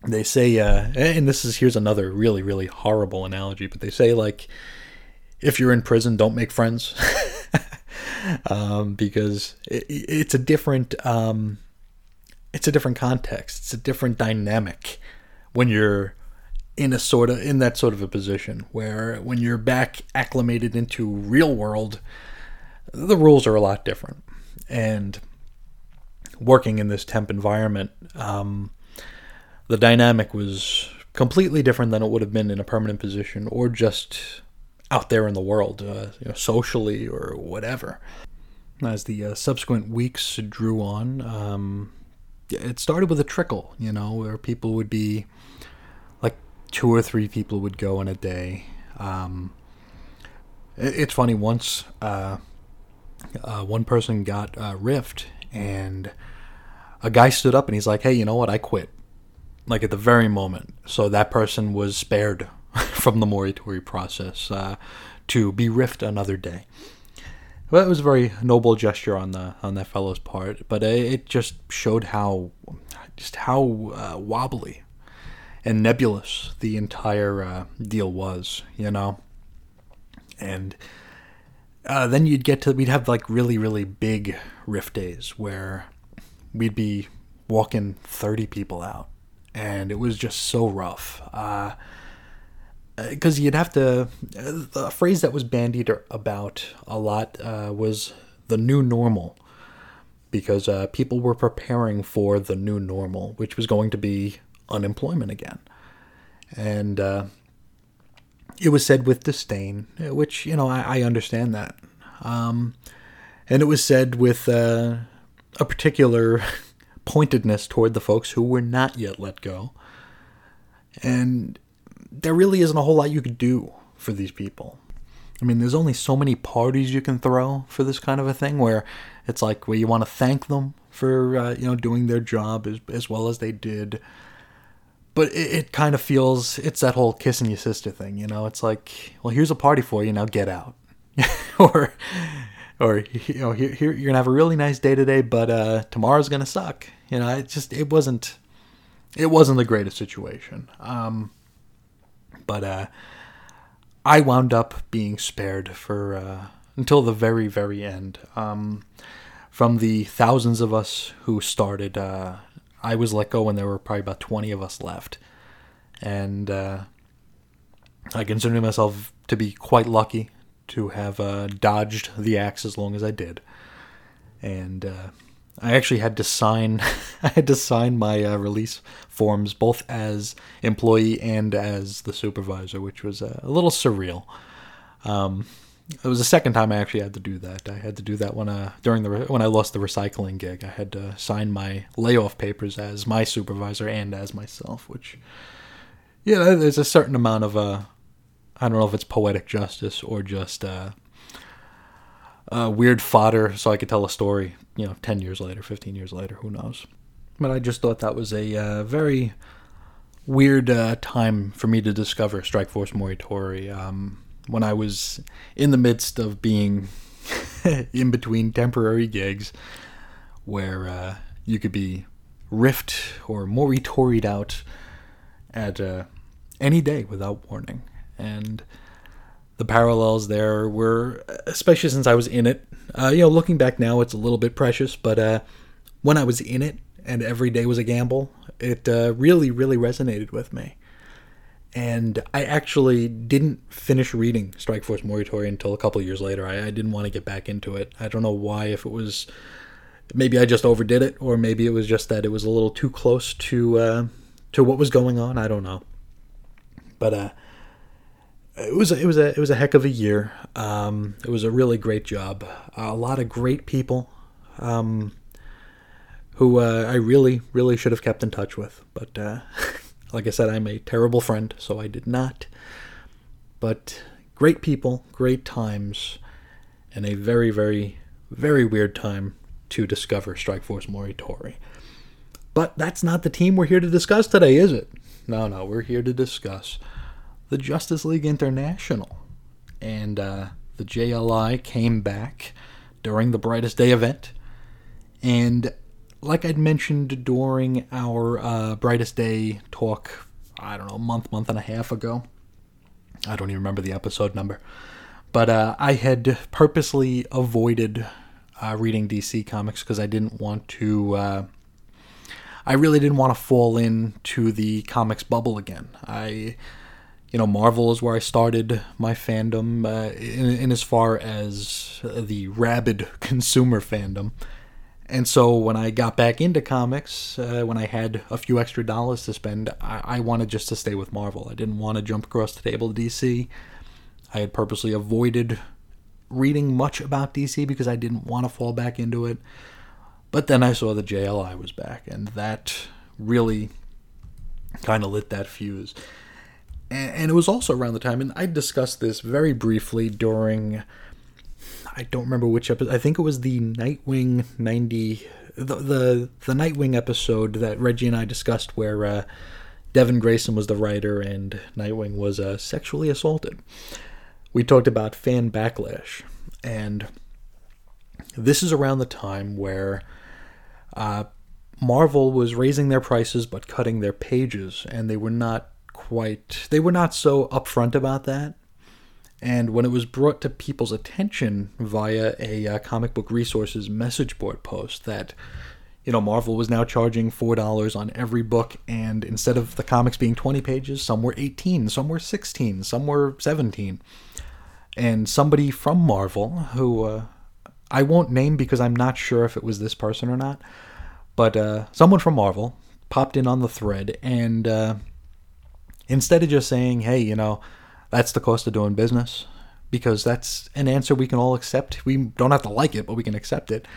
they say, uh, and this is here's another really really horrible analogy, but they say like, if you're in prison, don't make friends. um, because it, it's a different um, it's a different context. It's a different dynamic when you're in a sort of in that sort of a position where when you're back acclimated into real world the rules are a lot different and working in this temp environment um, the dynamic was completely different than it would have been in a permanent position or just out there in the world uh, you know, socially or whatever as the uh, subsequent weeks drew on um, it started with a trickle, you know, where people would be like two or three people would go in a day. Um, it's funny once uh, uh, one person got uh, rift and a guy stood up and he's like, "Hey, you know what? I quit." Like at the very moment, so that person was spared from the Morituri process uh, to be rift another day. Well, it was a very noble gesture on the on that fellow's part, but it just showed how just how uh, wobbly and nebulous the entire uh, deal was, you know. And uh, then you'd get to we'd have like really really big rift days where we'd be walking 30 people out and it was just so rough. Because uh, you'd have to a phrase that was bandied about a lot uh, was the new normal because uh, people were preparing for the new normal which was going to be unemployment again. And uh, it was said with disdain which you know i, I understand that. Um, and it was said with uh, a particular pointedness toward the folks who were not yet let go. And there really isn't a whole lot you could do for these people. I mean, there's only so many parties you can throw for this kind of a thing where it's like where you want to thank them for uh, you know doing their job as as well as they did. But it, it kind of feels it's that whole kissing your sister thing, you know. It's like, well, here's a party for you, now get out, or or you know here, here you're gonna have a really nice day today but uh tomorrow's gonna suck. You know it just it wasn't it wasn't the greatest situation. Um but uh i wound up being spared for uh until the very very end. Um from the thousands of us who started uh i was let go when there were probably about 20 of us left. And uh i consider myself to be quite lucky to have uh, dodged the axe as long as I did. And uh, I actually had to sign I had to sign my uh, release forms both as employee and as the supervisor, which was a little surreal. Um, it was the second time I actually had to do that. I had to do that when uh, during the re- when I lost the recycling gig. I had to sign my layoff papers as my supervisor and as myself, which yeah, there's a certain amount of uh, I don't know if it's poetic justice or just uh, uh, weird fodder so I could tell a story, you know, 10 years later, 15 years later, who knows. But I just thought that was a uh, very weird uh, time for me to discover Strike Force Morituri um, when I was in the midst of being in between temporary gigs where uh, you could be rift or moritoried out at any day without warning and the parallels there were, especially since I was in it. Uh, you know, looking back now, it's a little bit precious, but uh, when I was in it and every day was a gamble, it uh, really, really resonated with me. And I actually didn't finish reading Strike Force Morituri until a couple years later. I, I didn't want to get back into it. I don't know why, if it was maybe I just overdid it, or maybe it was just that it was a little too close to uh, to what was going on. I don't know. But uh, it was a, it was a it was a heck of a year. Um, it was a really great job. a lot of great people, um, who uh, I really really should have kept in touch with. But uh, like I said, I'm a terrible friend, so I did not. But great people, great times, and a very very very weird time to discover Strike Force Morituri. But that's not the team we're here to discuss today, is it? No, no, we're here to discuss the Justice League International. And uh, the JLI came back during the Brightest Day event. And like I'd mentioned during our uh, Brightest Day talk, I don't know, a month, month and a half ago. I don't even remember the episode number. But uh, I had purposely avoided uh, reading DC comics because I didn't want to. Uh, I really didn't want to fall into the comics bubble again. I you know, Marvel is where I started my fandom, uh, in, in, as far as the rabid consumer fandom. And so when I got back into comics, uh, when I had a few extra dollars to spend, I, I wanted just to stay with Marvel. I didn't want to jump across the table to DC. I had purposely avoided reading much about DC because I didn't want to fall back into it. But then I saw the JLI was back, and that really kind of lit that fuse. And, and it was also around the time, and I discussed this very briefly during. I don't remember which episode. I think it was the Nightwing 90 the the, the Nightwing episode that Reggie and I discussed where uh, Devin Grayson was the writer and Nightwing was uh, sexually assaulted. We talked about fan backlash, and this is around the time where uh, Marvel was raising their prices but cutting their pages, and they were not quite they were not so upfront about that. And when it was brought to people's attention via a uh, comic book resources message board post that you know Marvel was now charging four dollars on every book, and instead of the comics being twenty pages, some were eighteen, some were sixteen, some were seventeen. And somebody from Marvel, who uh, I won't name because I'm not sure if it was this person or not, but uh, someone from Marvel popped in on the thread and uh, instead of just saying, "Hey, you know." That's the cost of doing business because that's an answer we can all accept. We don't have to like it, but we can accept it.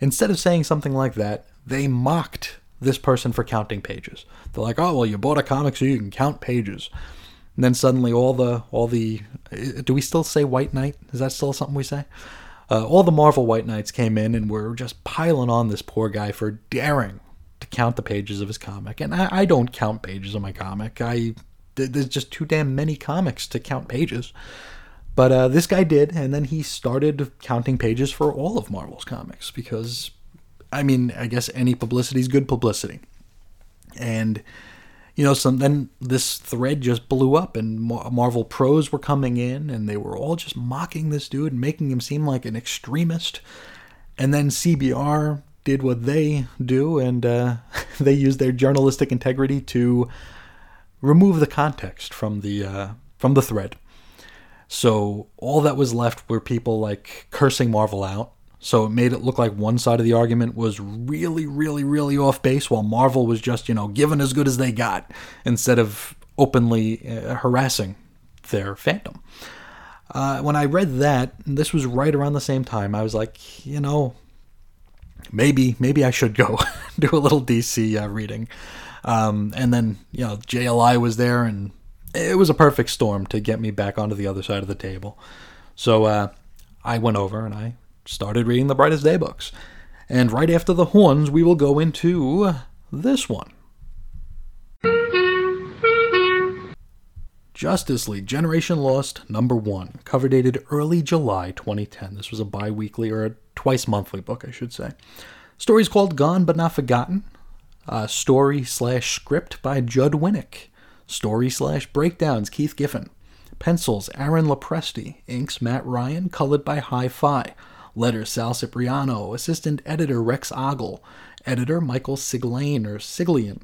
Instead of saying something like that, they mocked this person for counting pages. They're like, "Oh, well, you bought a comic so you can count pages." And then suddenly, all the all the do we still say White Knight? Is that still something we say? Uh, all the Marvel White Knights came in and were just piling on this poor guy for daring to count the pages of his comic. And I, I don't count pages of my comic. I there's just too damn many comics to count pages. But uh, this guy did, and then he started counting pages for all of Marvel's comics because, I mean, I guess any publicity is good publicity. And, you know, some then this thread just blew up, and Marvel pros were coming in, and they were all just mocking this dude, and making him seem like an extremist. And then CBR did what they do, and uh, they used their journalistic integrity to remove the context from the uh, from the thread. So all that was left were people like cursing Marvel out. So it made it look like one side of the argument was really, really, really off base, while Marvel was just you know given as good as they got instead of openly uh, harassing their fandom. Uh, when I read that, this was right around the same time. I was like, you know, maybe maybe I should go do a little DC uh, reading. Um, and then, you know, JLI was there, and it was a perfect storm to get me back onto the other side of the table. So uh, I went over and I started reading the Brightest Day books. And right after the horns, we will go into this one. Justice League Generation Lost number one, cover dated early July 2010. This was a bi weekly or a twice monthly book, I should say. Story's called Gone But Not Forgotten. Uh, story slash script by Judd Winick. Story slash breakdowns Keith Giffen. Pencils Aaron Lopresti. Inks Matt Ryan. Colored by Hi Fi. Letters Sal Cipriano. Assistant editor Rex Ogle. Editor Michael Siglane or Siglian.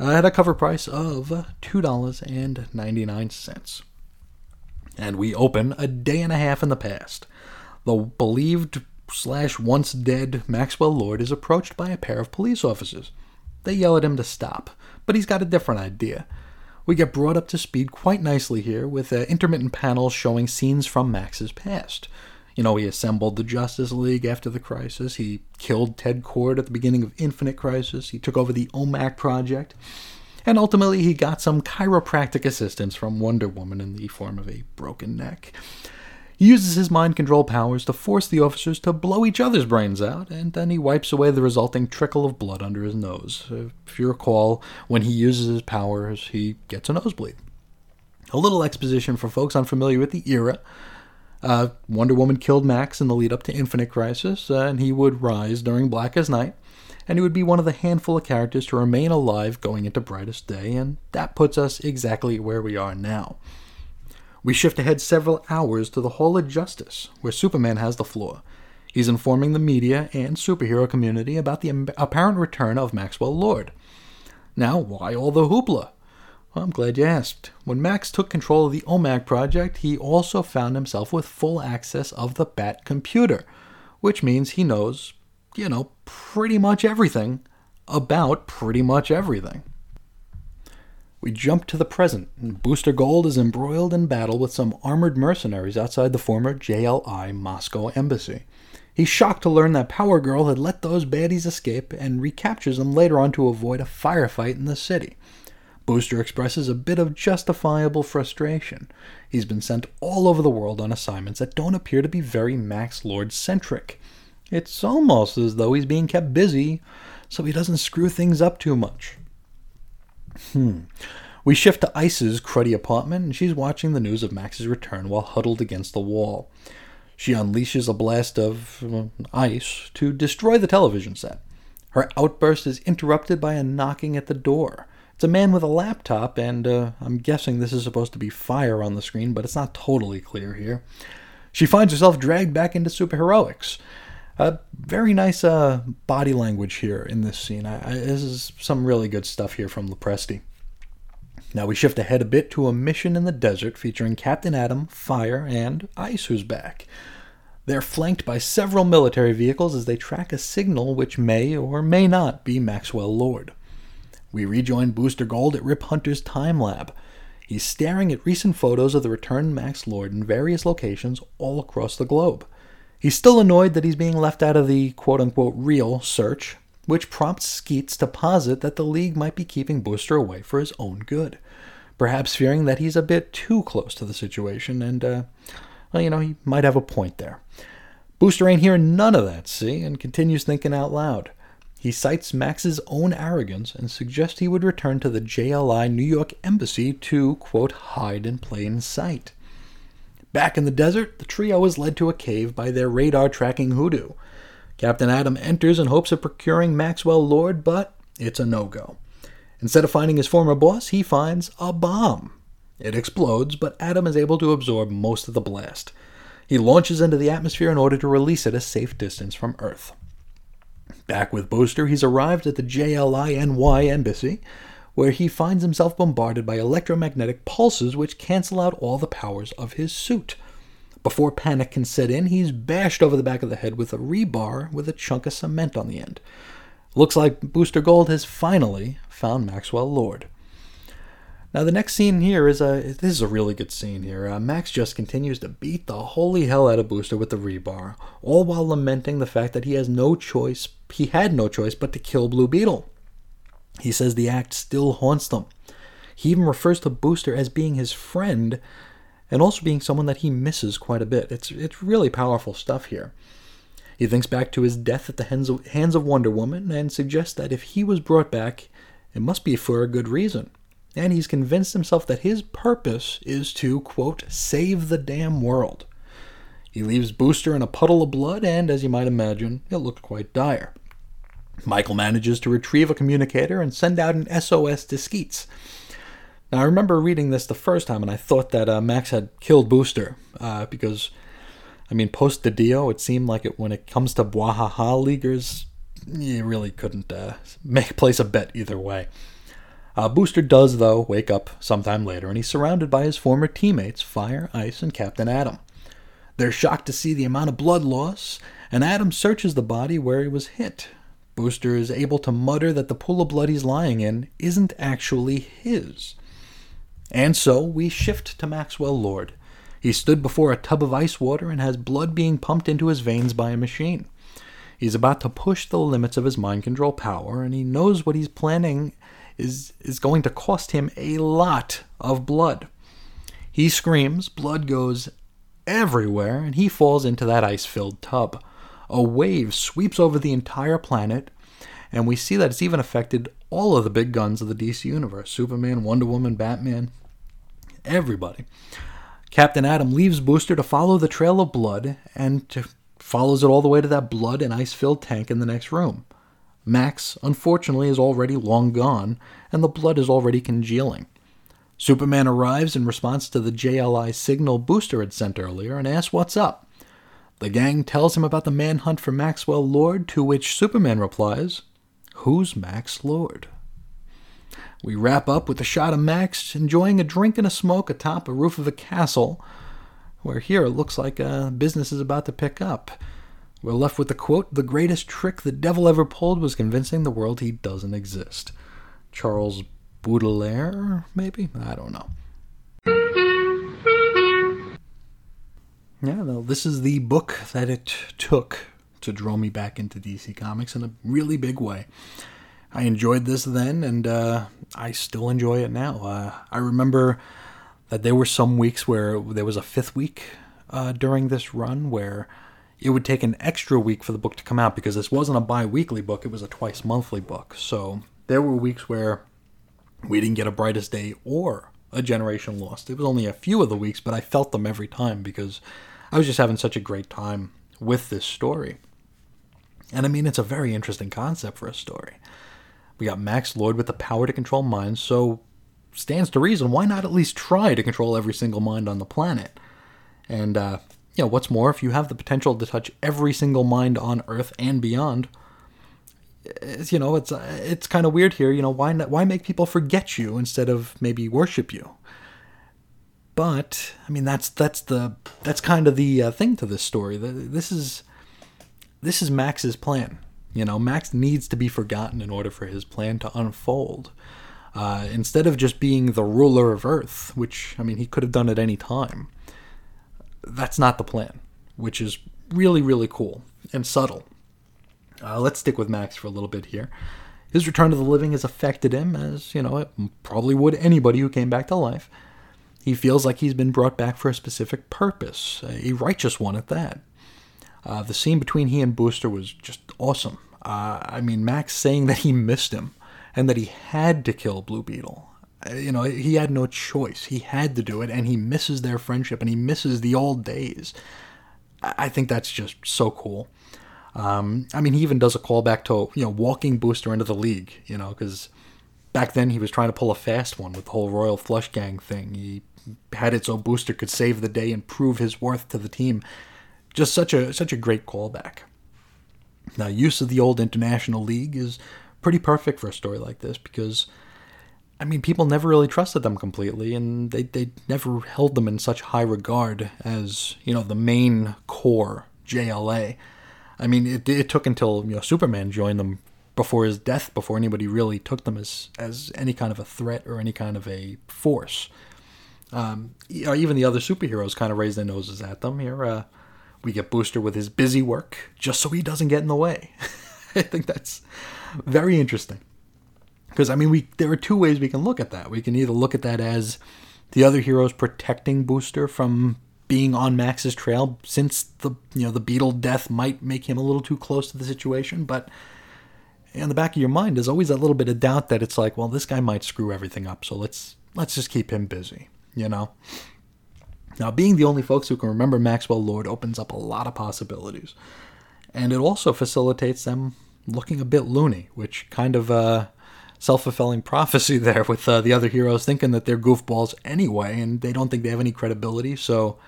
Uh, at a cover price of $2.99. And we open a day and a half in the past. The believed slash once dead Maxwell Lord is approached by a pair of police officers. They yell at him to stop, but he's got a different idea. We get brought up to speed quite nicely here with uh, intermittent panels showing scenes from Max's past. You know, he assembled the Justice League after the crisis. He killed Ted Kord at the beginning of Infinite Crisis. He took over the OMAC project. And ultimately, he got some chiropractic assistance from Wonder Woman in the form of a broken neck. He uses his mind control powers to force the officers to blow each other's brains out, and then he wipes away the resulting trickle of blood under his nose. If you recall, when he uses his powers, he gets a nosebleed. A little exposition for folks unfamiliar with the era. Uh, Wonder Woman killed Max in the lead up to Infinite Crisis, uh, and he would rise during Blackest Night, and he would be one of the handful of characters to remain alive going into Brightest Day, and that puts us exactly where we are now. We shift ahead several hours to the Hall of Justice, where Superman has the floor. He's informing the media and superhero community about the apparent return of Maxwell Lord. Now, why all the hoopla? Well, I'm glad you asked. When Max took control of the OMAC project, he also found himself with full access of the Bat computer, which means he knows, you know, pretty much everything about pretty much everything. We jump to the present, and Booster Gold is embroiled in battle with some armored mercenaries outside the former JLI Moscow embassy. He's shocked to learn that Power Girl had let those baddies escape and recaptures them later on to avoid a firefight in the city. Booster expresses a bit of justifiable frustration. He's been sent all over the world on assignments that don't appear to be very Max Lord centric. It's almost as though he's being kept busy so he doesn't screw things up too much. Hmm. We shift to Ice's cruddy apartment, and she's watching the news of Max's return while huddled against the wall. She unleashes a blast of ice to destroy the television set. Her outburst is interrupted by a knocking at the door. It's a man with a laptop, and uh, I'm guessing this is supposed to be fire on the screen, but it's not totally clear here. She finds herself dragged back into superheroics. Uh, very nice uh, body language here in this scene. I, I, this is some really good stuff here from Lopresti. Now we shift ahead a bit to a mission in the desert featuring Captain Atom, Fire, and Ice, who's back. They're flanked by several military vehicles as they track a signal which may or may not be Maxwell Lord. We rejoin Booster Gold at Rip Hunter's time lab. He's staring at recent photos of the returned Max Lord in various locations all across the globe. He's still annoyed that he's being left out of the quote unquote real search, which prompts Skeets to posit that the League might be keeping Booster away for his own good. Perhaps fearing that he's a bit too close to the situation, and, uh, well, you know, he might have a point there. Booster ain't hearing none of that, see, and continues thinking out loud. He cites Max's own arrogance and suggests he would return to the JLI New York Embassy to, quote, hide in plain sight. Back in the desert, the trio is led to a cave by their radar tracking hoodoo. Captain Atom enters in hopes of procuring Maxwell Lord, but it's a no go. Instead of finding his former boss, he finds a bomb. It explodes, but Atom is able to absorb most of the blast. He launches into the atmosphere in order to release it a safe distance from Earth. Back with Booster, he's arrived at the JLINY embassy, where he finds himself bombarded by electromagnetic pulses which cancel out all the powers of his suit. Before panic can set in, he's bashed over the back of the head with a rebar with a chunk of cement on the end. Looks like Booster Gold has finally found Maxwell Lord. Now the next scene here is a this is a really good scene here. Uh, Max just continues to beat the holy hell out of Booster with the rebar, all while lamenting the fact that he has no choice. He had no choice but to kill Blue Beetle. He says the act still haunts them. He even refers to Booster as being his friend and also being someone that he misses quite a bit. It's, it's really powerful stuff here. He thinks back to his death at the hands of, hands of Wonder Woman and suggests that if he was brought back, it must be for a good reason. And he's convinced himself that his purpose is to, quote, save the damn world. He leaves Booster in a puddle of blood, and as you might imagine, it looked quite dire. Michael manages to retrieve a communicator and send out an SOS to Skeets. Now, I remember reading this the first time, and I thought that uh, Max had killed Booster uh, because, I mean, post the Dio, it seemed like it when it comes to Bwahaha Leaguers, you really couldn't uh, make place a bet either way. Uh, Booster does, though, wake up sometime later, and he's surrounded by his former teammates, Fire, Ice, and Captain Atom. They're shocked to see the amount of blood loss, and Atom searches the body where he was hit. Booster is able to mutter that the pool of blood he's lying in isn't actually his. And so we shift to Maxwell Lord. He stood before a tub of ice water and has blood being pumped into his veins by a machine. He's about to push the limits of his mind control power, and he knows what he's planning is, is going to cost him a lot of blood. He screams, blood goes everywhere, and he falls into that ice filled tub. A wave sweeps over the entire planet, and we see that it's even affected all of the big guns of the DC universe Superman, Wonder Woman, Batman, everybody. Captain Atom leaves Booster to follow the trail of blood and to, follows it all the way to that blood and ice filled tank in the next room. Max, unfortunately, is already long gone, and the blood is already congealing. Superman arrives in response to the JLI signal Booster had sent earlier and asks what's up. The gang tells him about the manhunt for Maxwell Lord, to which Superman replies, Who's Max Lord? We wrap up with a shot of Max enjoying a drink and a smoke atop a roof of a castle, where here it looks like uh, business is about to pick up. We're left with the quote The greatest trick the devil ever pulled was convincing the world he doesn't exist. Charles Baudelaire, maybe? I don't know. Yeah, no, this is the book that it took to draw me back into DC Comics in a really big way. I enjoyed this then, and uh, I still enjoy it now. Uh, I remember that there were some weeks where there was a fifth week uh, during this run where it would take an extra week for the book to come out because this wasn't a bi weekly book, it was a twice monthly book. So there were weeks where we didn't get a brightest day or a generation lost. It was only a few of the weeks, but I felt them every time because I was just having such a great time with this story. And I mean, it's a very interesting concept for a story. We got Max Lord with the power to control minds, so stands to reason why not at least try to control every single mind on the planet? And, uh, you know, what's more, if you have the potential to touch every single mind on Earth and beyond, it's, you know, it's uh, it's kind of weird here. You know, why not, why make people forget you instead of maybe worship you? But I mean, that's that's the that's kind of the uh, thing to this story. This is this is Max's plan. You know, Max needs to be forgotten in order for his plan to unfold. Uh, instead of just being the ruler of Earth, which, I mean, he could have done at any time, that's not the plan, which is really, really cool and subtle. Uh, let's stick with Max for a little bit here. His return to the living has affected him, as, you know, it probably would anybody who came back to life. He feels like he's been brought back for a specific purpose, a righteous one at that. Uh, the scene between he and Booster was just awesome. Uh, I mean, Max saying that he missed him and that he had to kill Blue Beetle. Uh, you know, he had no choice. He had to do it, and he misses their friendship and he misses the old days. I think that's just so cool. Um, I mean, he even does a callback to you know walking Booster into the league. You know, because back then he was trying to pull a fast one with the whole Royal Flush Gang thing. He had it so Booster could save the day and prove his worth to the team just such a such a great callback. Now, use of the old International League is pretty perfect for a story like this because, I mean, people never really trusted them completely, and they they never held them in such high regard as you know the main core JLA. I mean, it, it took until you know Superman joined them before his death before anybody really took them as as any kind of a threat or any kind of a force. Um, even the other superheroes kind of raise their noses at them. Here, uh, we get Booster with his busy work just so he doesn't get in the way. I think that's very interesting. Because I mean, we there are two ways we can look at that. We can either look at that as the other heroes protecting Booster from being on Max's trail, since the you know the Beetle death might make him a little too close to the situation. But in the back of your mind, there's always a little bit of doubt that it's like, well, this guy might screw everything up, so let's let's just keep him busy, you know. Now, being the only folks who can remember Maxwell Lord opens up a lot of possibilities. And it also facilitates them looking a bit loony, which kind of uh, self fulfilling prophecy there with uh, the other heroes thinking that they're goofballs anyway and they don't think they have any credibility. So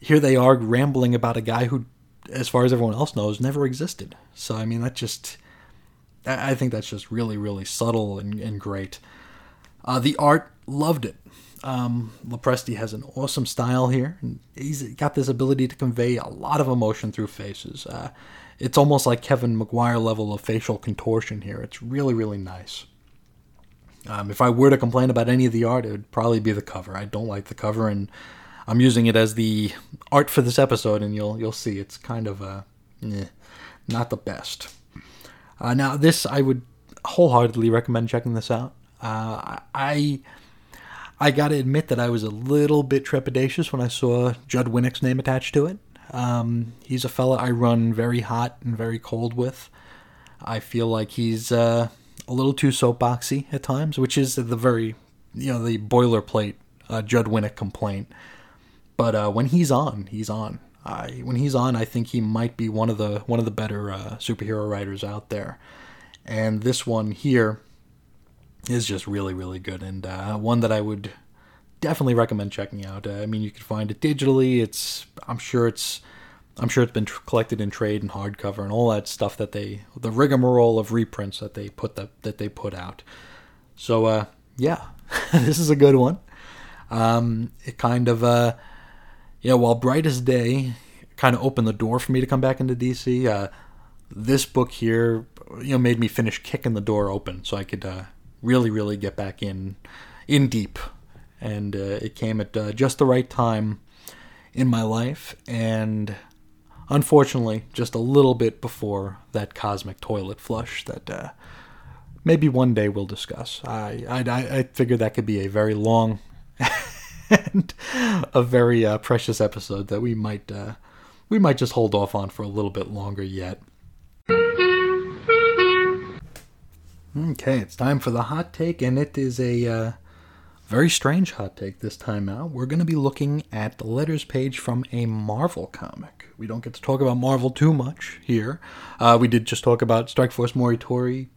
here they are rambling about a guy who, as far as everyone else knows, never existed. So, I mean, that just. I think that's just really, really subtle and, and great. Uh, the art, loved it. Um, has an awesome style here. And he's got this ability to convey a lot of emotion through faces. Uh, it's almost like Kevin Maguire level of facial contortion here. It's really, really nice. Um, if I were to complain about any of the art, it would probably be the cover. I don't like the cover, and I'm using it as the art for this episode, and you'll you'll see it's kind of uh, eh, not the best. Uh, now, this I would wholeheartedly recommend checking this out. Uh, I I got to admit that I was a little bit trepidatious when I saw Judd Winick's name attached to it. Um, he's a fella I run very hot and very cold with. I feel like he's uh, a little too soapboxy at times, which is the very, you know, the boilerplate uh, Judd Winick complaint. But uh, when he's on, he's on. I, when he's on, I think he might be one of the one of the better uh, superhero writers out there. And this one here, is just really really good and uh, one that I would definitely recommend checking out. Uh, I mean, you can find it digitally. It's I'm sure it's I'm sure it's been tr- collected in trade and hardcover and all that stuff that they the rigmarole of reprints that they put that that they put out. So uh, yeah, this is a good one. Um, it kind of uh, you know while Brightest Day kind of opened the door for me to come back into DC. Uh, this book here, you know, made me finish kicking the door open so I could uh, really, really get back in in deep. And uh, it came at uh, just the right time in my life. And unfortunately, just a little bit before that cosmic toilet flush that uh, maybe one day we'll discuss. I, I, I figure that could be a very long and a very uh, precious episode that we might uh, we might just hold off on for a little bit longer yet. Okay, it's time for the hot take, and it is a uh, very strange hot take this time out. We're going to be looking at the letters page from a Marvel comic. We don't get to talk about Marvel too much here. Uh, we did just talk about Strike Force Morituri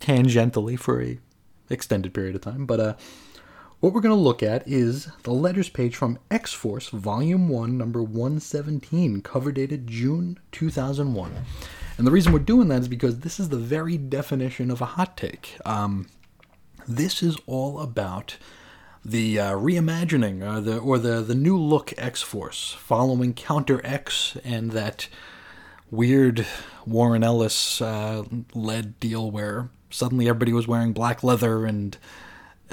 tangentially for a extended period of time, but uh, what we're going to look at is the letters page from X Force Volume 1, number 117, cover dated June 2001. And the reason we're doing that is because this is the very definition of a hot take. Um, this is all about the uh, reimagining or uh, the or the the new look X Force following Counter X and that weird Warren Ellis uh, led deal where suddenly everybody was wearing black leather and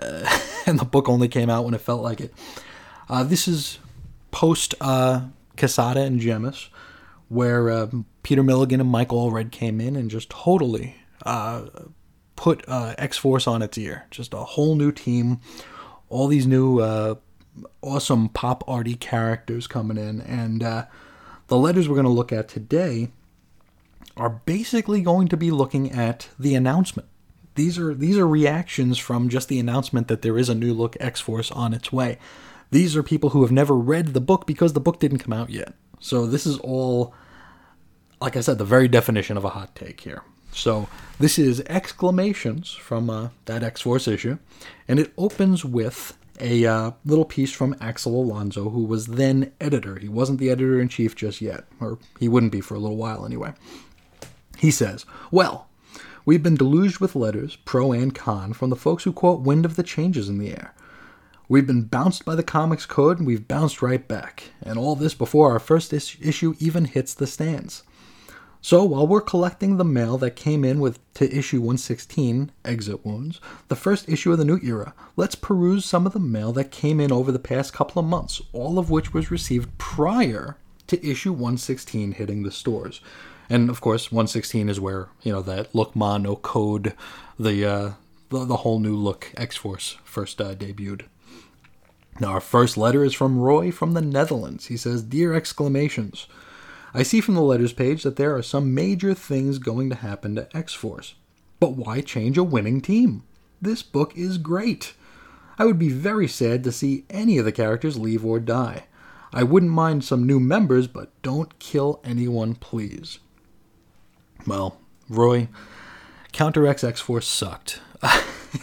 uh, and the book only came out when it felt like it. Uh, this is post uh, Quesada and Jemas, where uh, Peter Milligan and Mike Allred came in and just totally uh, put uh, X Force on its ear. Just a whole new team, all these new uh, awesome pop arty characters coming in, and uh, the letters we're going to look at today are basically going to be looking at the announcement. These are these are reactions from just the announcement that there is a new look X Force on its way. These are people who have never read the book because the book didn't come out yet. So this is all, like I said, the very definition of a hot take here. So this is exclamations from uh, that X Force issue, and it opens with a uh, little piece from Axel Alonso, who was then editor. He wasn't the editor in chief just yet, or he wouldn't be for a little while anyway. He says, Well, we've been deluged with letters, pro and con, from the folks who caught wind of the changes in the air. We've been bounced by the comics code, and we've bounced right back. And all this before our first is- issue even hits the stands. So while we're collecting the mail that came in with to issue 116, Exit Wounds, the first issue of the new era, let's peruse some of the mail that came in over the past couple of months, all of which was received prior to issue 116 hitting the stores. And of course, 116 is where, you know, that look mono code, the, uh, the, the whole new look X Force first uh, debuted. Now, our first letter is from Roy from the Netherlands. He says, Dear exclamations, I see from the letters page that there are some major things going to happen to X Force. But why change a winning team? This book is great. I would be very sad to see any of the characters leave or die. I wouldn't mind some new members, but don't kill anyone, please. Well, Roy, Counter X X Force sucked.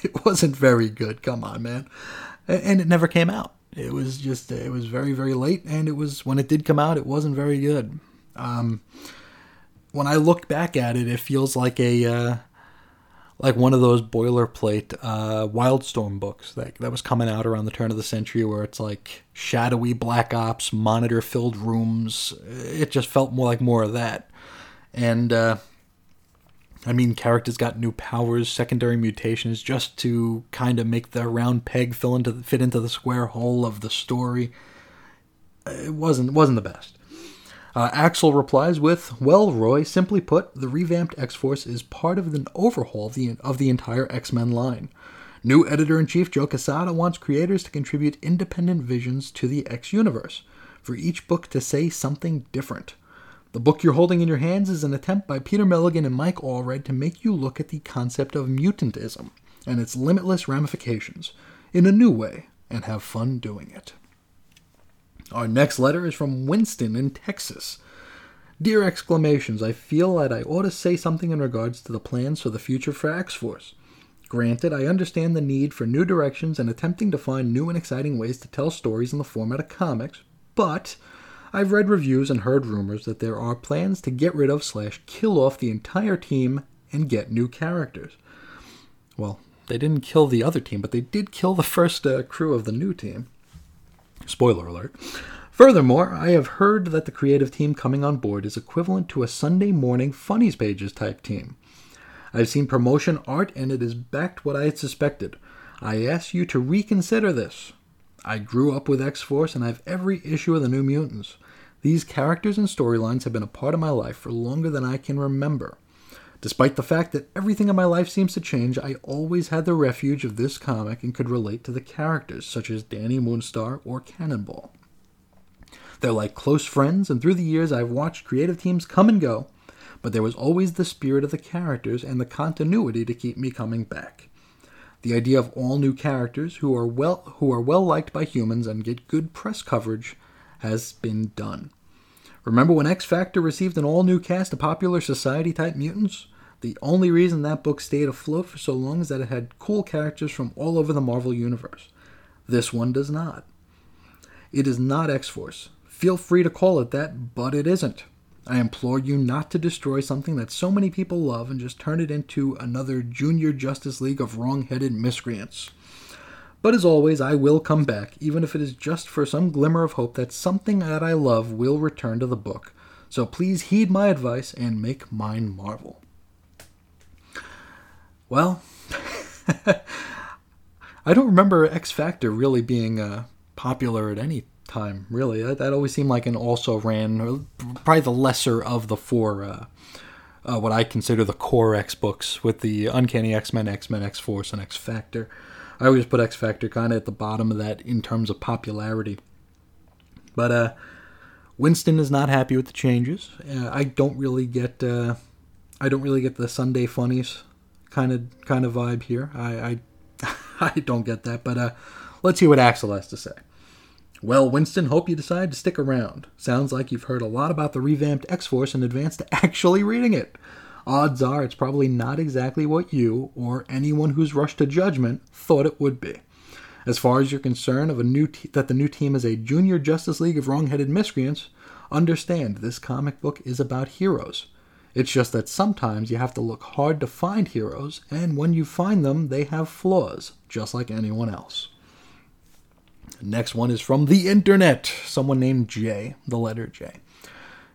it wasn't very good. Come on, man and it never came out. It was just it was very very late, and it was when it did come out, it wasn't very good. Um, when I look back at it, it feels like a uh, like one of those boilerplate uh, Wildstorm books that that was coming out around the turn of the century, where it's like shadowy black ops, monitor filled rooms. It just felt more like more of that, and uh, I mean, characters got new powers, secondary mutations, just to kind of make the round peg fill into fit into the square hole of the story. It wasn't wasn't the best. Uh, Axel replies with, "Well, Roy, simply put, the revamped X Force is part of an overhaul of the, of the entire X Men line. New editor in chief Joe Quesada wants creators to contribute independent visions to the X universe, for each book to say something different." The book you're holding in your hands is an attempt by Peter Milligan and Mike Allred to make you look at the concept of mutantism and its limitless ramifications in a new way and have fun doing it. Our next letter is from Winston in Texas. Dear exclamations, I feel that I ought to say something in regards to the plans for the future for X Force. Granted, I understand the need for new directions and attempting to find new and exciting ways to tell stories in the format of comics, but I've read reviews and heard rumors that there are plans to get rid of slash kill off the entire team and get new characters. Well, they didn't kill the other team, but they did kill the first uh, crew of the new team. Spoiler alert. Furthermore, I have heard that the creative team coming on board is equivalent to a Sunday morning funnies pages type team. I've seen promotion art and it has backed what I had suspected. I ask you to reconsider this. I grew up with X Force and I have every issue of the New Mutants. These characters and storylines have been a part of my life for longer than I can remember. Despite the fact that everything in my life seems to change, I always had the refuge of this comic and could relate to the characters, such as Dani Moonstar or Cannonball. They're like close friends, and through the years I've watched creative teams come and go, but there was always the spirit of the characters and the continuity to keep me coming back. The idea of all new characters who are well who are well liked by humans and get good press coverage has been done. Remember when X Factor received an all new cast of popular society type mutants? The only reason that book stayed afloat for so long is that it had cool characters from all over the Marvel Universe. This one does not. It is not X Force. Feel free to call it that, but it isn't. I implore you not to destroy something that so many people love and just turn it into another Junior Justice League of wrong headed miscreants. But as always, I will come back, even if it is just for some glimmer of hope that something that I love will return to the book. So please heed my advice and make mine Marvel. Well, I don't remember X Factor really being uh, popular at any time. Really, that, that, always seemed like an also ran, probably the lesser of the four. Uh, uh, what I consider the core X books, with the Uncanny X Men, X Men, X Force, and X Factor. I always put X Factor kind of at the bottom of that in terms of popularity. But uh, Winston is not happy with the changes. Uh, I don't really get. Uh, I don't really get the Sunday funnies kind of kind of vibe here. I I, I don't get that, but uh, let's hear what Axel has to say. Well, Winston, hope you decide to stick around. Sounds like you've heard a lot about the revamped X Force in advance to actually reading it. Odds are it's probably not exactly what you, or anyone who's rushed to judgment, thought it would be. As far as you're concerned of a new that the new team is a junior Justice League of wrong-headed miscreants, understand this comic book is about heroes. It's just that sometimes you have to look hard to find heroes, and when you find them, they have flaws, just like anyone else. Next one is from the internet. Someone named J, the letter J.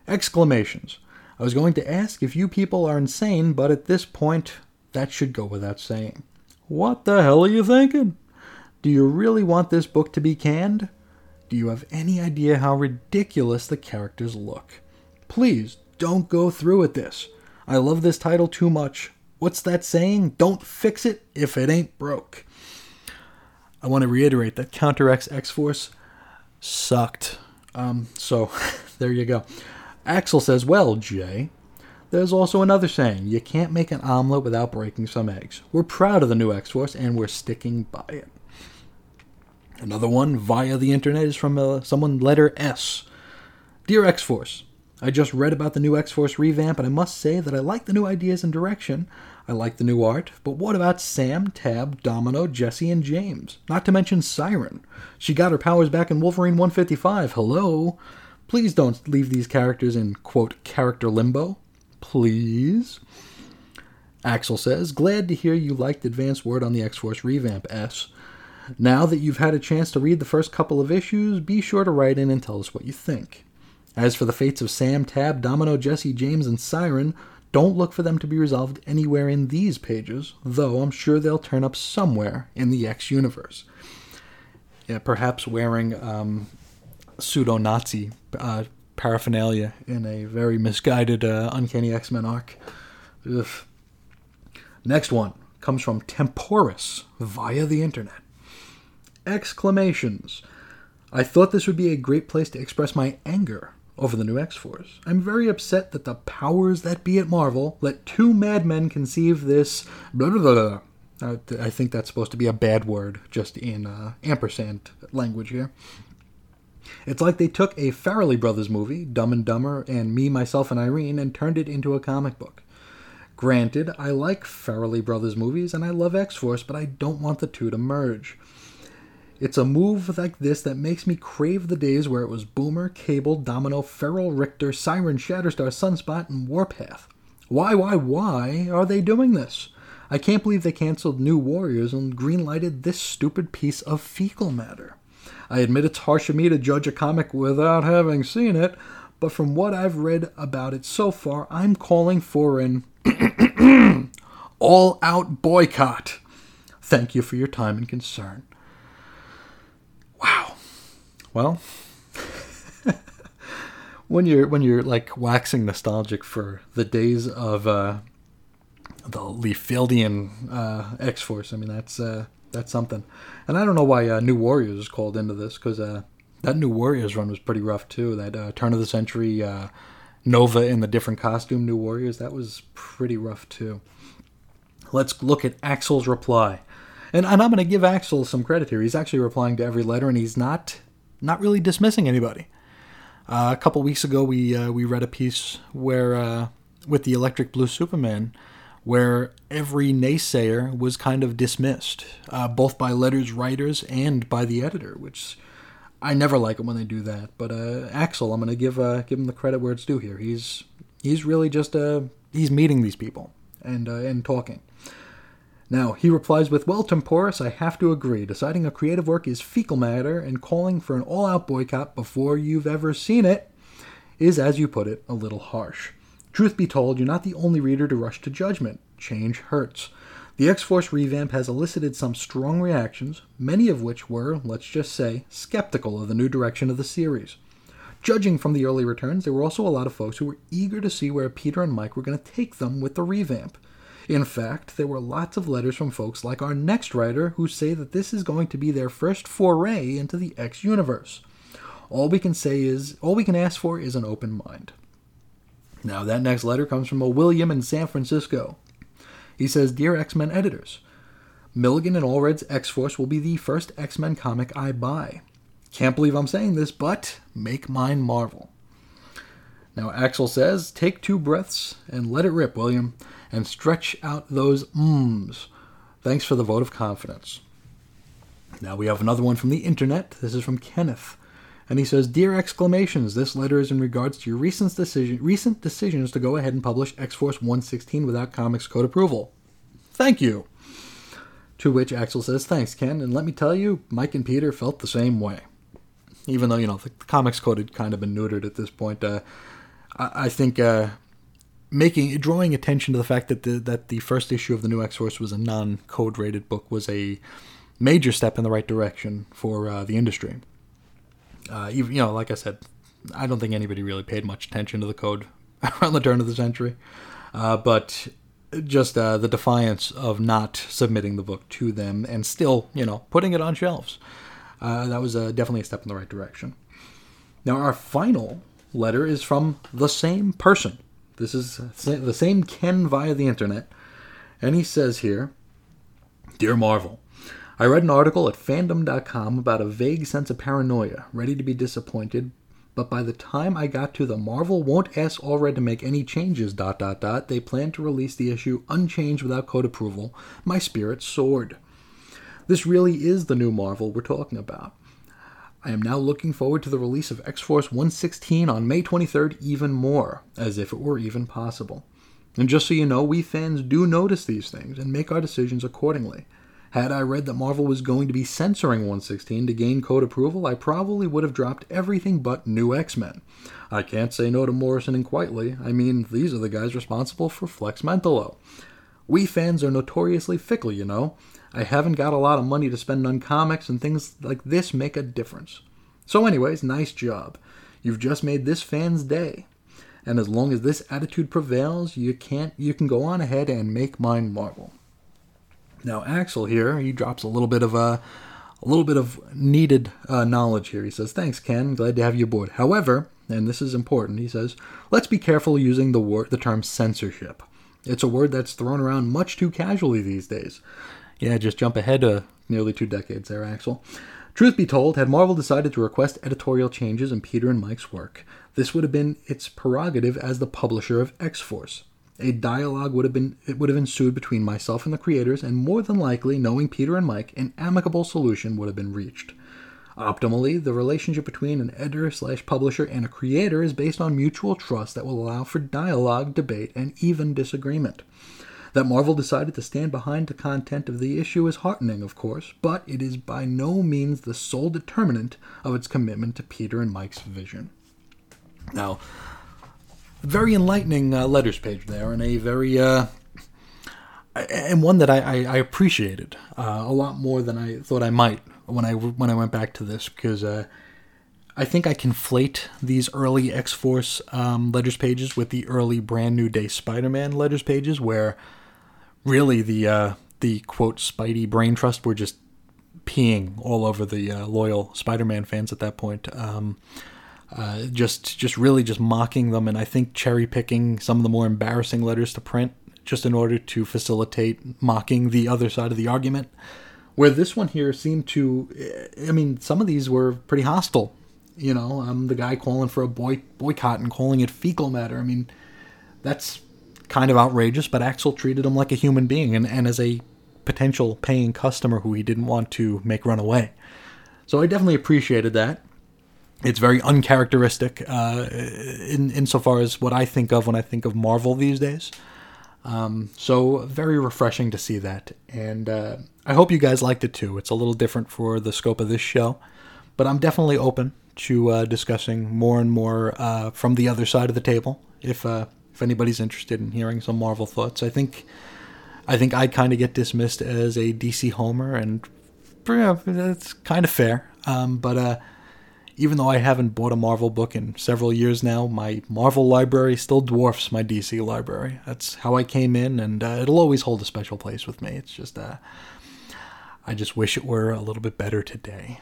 Exclamations. I was going to ask if you people are insane, but at this point, that should go without saying. What the hell are you thinking? Do you really want this book to be canned? Do you have any idea how ridiculous the characters look? Please don't go through with this. I love this title too much. What's that saying? Don't fix it if it ain't broke. I want to reiterate that Counter X X Force sucked. Um, so there you go. Axel says, Well, Jay, there's also another saying you can't make an omelet without breaking some eggs. We're proud of the new X Force and we're sticking by it. Another one via the internet is from uh, someone letter S. Dear X Force, I just read about the new X Force revamp, and I must say that I like the new ideas and direction. I like the new art, but what about Sam, Tab, Domino, Jesse, and James? Not to mention Siren. She got her powers back in Wolverine 155. Hello? Please don't leave these characters in, quote, character limbo. Please? Axel says, Glad to hear you liked Advance Word on the X Force revamp, S. Now that you've had a chance to read the first couple of issues, be sure to write in and tell us what you think. As for the fates of Sam, Tab, Domino, Jesse, James, and Siren, don't look for them to be resolved anywhere in these pages, though I'm sure they'll turn up somewhere in the X universe. Yeah, perhaps wearing um, pseudo Nazi uh, paraphernalia in a very misguided uh, Uncanny X Men arc. Ugh. Next one comes from Temporis via the internet. Exclamations. I thought this would be a great place to express my anger over the new X Force. I'm very upset that the powers that be at Marvel let two madmen conceive this. Blah, blah, blah, I think that's supposed to be a bad word, just in uh, ampersand language here. It's like they took a Farrelly Brothers movie, Dumb and Dumber, and Me, Myself, and Irene, and turned it into a comic book. Granted, I like Farrelly Brothers movies and I love X Force, but I don't want the two to merge. It's a move like this that makes me crave the days where it was Boomer, Cable, Domino, Feral Rictor, Siren, Shatterstar, Sunspot, and Warpath. Why, why, why are they doing this? I can't believe they canceled New Warriors and greenlighted this stupid piece of fecal matter. I admit it's harsh of me to judge a comic without having seen it, but from what I've read about it so far, I'm calling for an all out boycott. Thank you for your time and concern. Wow. Well, when you're when you're like waxing nostalgic for the days of uh, the Liefeld uh, X Force, I mean that's uh, that's something. And I don't know why uh, New Warriors is called into this because uh, that New Warriors run was pretty rough too. That uh, turn of the century uh, Nova in the different costume New Warriors that was pretty rough too. Let's look at Axel's reply. And, and I'm going to give Axel some credit here. He's actually replying to every letter, and he's not not really dismissing anybody. Uh, a couple weeks ago, we uh, we read a piece where uh, with the Electric Blue Superman, where every naysayer was kind of dismissed, uh, both by letters writers and by the editor, which I never like it when they do that. But uh, Axel, I'm going to give uh, give him the credit where it's due here. He's he's really just he's meeting these people and and talking. Now, he replies with, Well, Temporis, I have to agree. Deciding a creative work is fecal matter, and calling for an all out boycott before you've ever seen it is, as you put it, a little harsh. Truth be told, you're not the only reader to rush to judgment. Change hurts. The X Force revamp has elicited some strong reactions, many of which were, let's just say, skeptical of the new direction of the series. Judging from the early returns, there were also a lot of folks who were eager to see where Peter and Mike were going to take them with the revamp. In fact, there were lots of letters from folks like our next writer who say that this is going to be their first foray into the X universe. All we can say is, all we can ask for is an open mind. Now, that next letter comes from a William in San Francisco. He says, Dear X Men editors, Milligan and Allred's X Force will be the first X Men comic I buy. Can't believe I'm saying this, but make mine Marvel. Now, Axel says, Take two breaths and let it rip, William and stretch out those mms. Thanks for the vote of confidence. Now we have another one from the internet. This is from Kenneth. And he says, Dear exclamations, this letter is in regards to your recent decision recent decisions to go ahead and publish X Force 116 without Comics Code approval. Thank you. To which Axel says, Thanks, Ken, and let me tell you, Mike and Peter felt the same way. Even though, you know, the, Comics Code had kind of been neutered at this point, uh, I, I, think uh, making drawing attention to the fact that the that the first issue of the new X Force was a non code rated book was a major step in the right direction for uh, the industry. Uh, even, you know, like I said, I don't think anybody really paid much attention to the code around the turn of the century, uh, but just uh, the defiance of not submitting the book to them and still, you know, putting it on shelves. Uh, that was uh, definitely a step in the right direction. Now, our final letter is from the same person this is the same Ken via the internet. And he says here Dear Marvel, I read an article at fandom.com about a vague sense of paranoia, ready to be disappointed, but by the time I got to the Marvel won't ask Allred to make any changes dot dot dot, they plan to release the issue unchanged without code approval, my spirit soared. This really is the new Marvel we're talking about. I am now looking forward to the release of X Force 116 on May 23rd even more, as if it were even possible. And just so you know, we fans do notice these things and make our decisions accordingly. Had I read that Marvel was going to be censoring 116 to gain code approval, I probably would have dropped everything but New X Men. I can't say no to Morrison and Quitely. I mean, these are the guys responsible for Flex Mentallo. We fans are notoriously fickle, you know, I haven't got a lot of money to spend on comics, and things like this make a difference. So, anyways, nice job. You've just made this fan's day. And as long as this attitude prevails, you can't you can go on ahead and make mine marvel. Now, Axel here, he drops a little bit of a a little bit of needed uh, knowledge here. He says, "Thanks, Ken. Glad to have you aboard." However, and this is important, he says, "Let's be careful using the word the term censorship. It's a word that's thrown around much too casually these days. Yeah, just jump ahead to nearly two decades there, Axel. Truth be told, had Marvel decided to request editorial changes in Peter and Mike's work, this would have been its prerogative as the publisher of X Force. A dialogue would have been it would have ensued between myself and the creators, and more than likely, knowing Peter and Mike, an amicable solution would have been reached. Optimally, the relationship between an editor slash publisher and a creator is based on mutual trust that will allow for dialogue, debate, and even disagreement. That Marvel decided to stand behind the content of the issue is heartening, of course, but it is by no means the sole determinant of its commitment to Peter and Mike's vision. Now, very enlightening uh, letters page there, and a very uh, and one that I, I, I appreciated uh, a lot more than I thought I might when I when I went back to this because uh, I think I conflate these early X Force um, letters pages with the early Brand New Day Spider Man letters pages, where really the uh, the quote Spidey brain trust were just peeing all over the uh, loyal Spider Man fans at that point. Um, uh, just just really just mocking them, and I think cherry picking some of the more embarrassing letters to print just in order to facilitate mocking the other side of the argument. Where this one here seemed to, I mean, some of these were pretty hostile. You know, um, the guy calling for a boy boycott and calling it fecal matter. I mean, that's kind of outrageous, but Axel treated him like a human being and, and as a potential paying customer who he didn't want to make run away. So I definitely appreciated that. It's very uncharacteristic uh, in insofar as what I think of when I think of Marvel these days. Um, so very refreshing to see that, and uh, I hope you guys liked it too. It's a little different for the scope of this show, but I'm definitely open to uh, discussing more and more uh, from the other side of the table. If uh, if anybody's interested in hearing some Marvel thoughts, I think I think I kind of get dismissed as a DC homer, and yeah, that's kind of fair. Um, but uh, even though I haven't bought a Marvel book in several years now, my Marvel library still dwarfs my DC library. That's how I came in, and uh, it'll always hold a special place with me. It's just, uh, I just wish it were a little bit better today.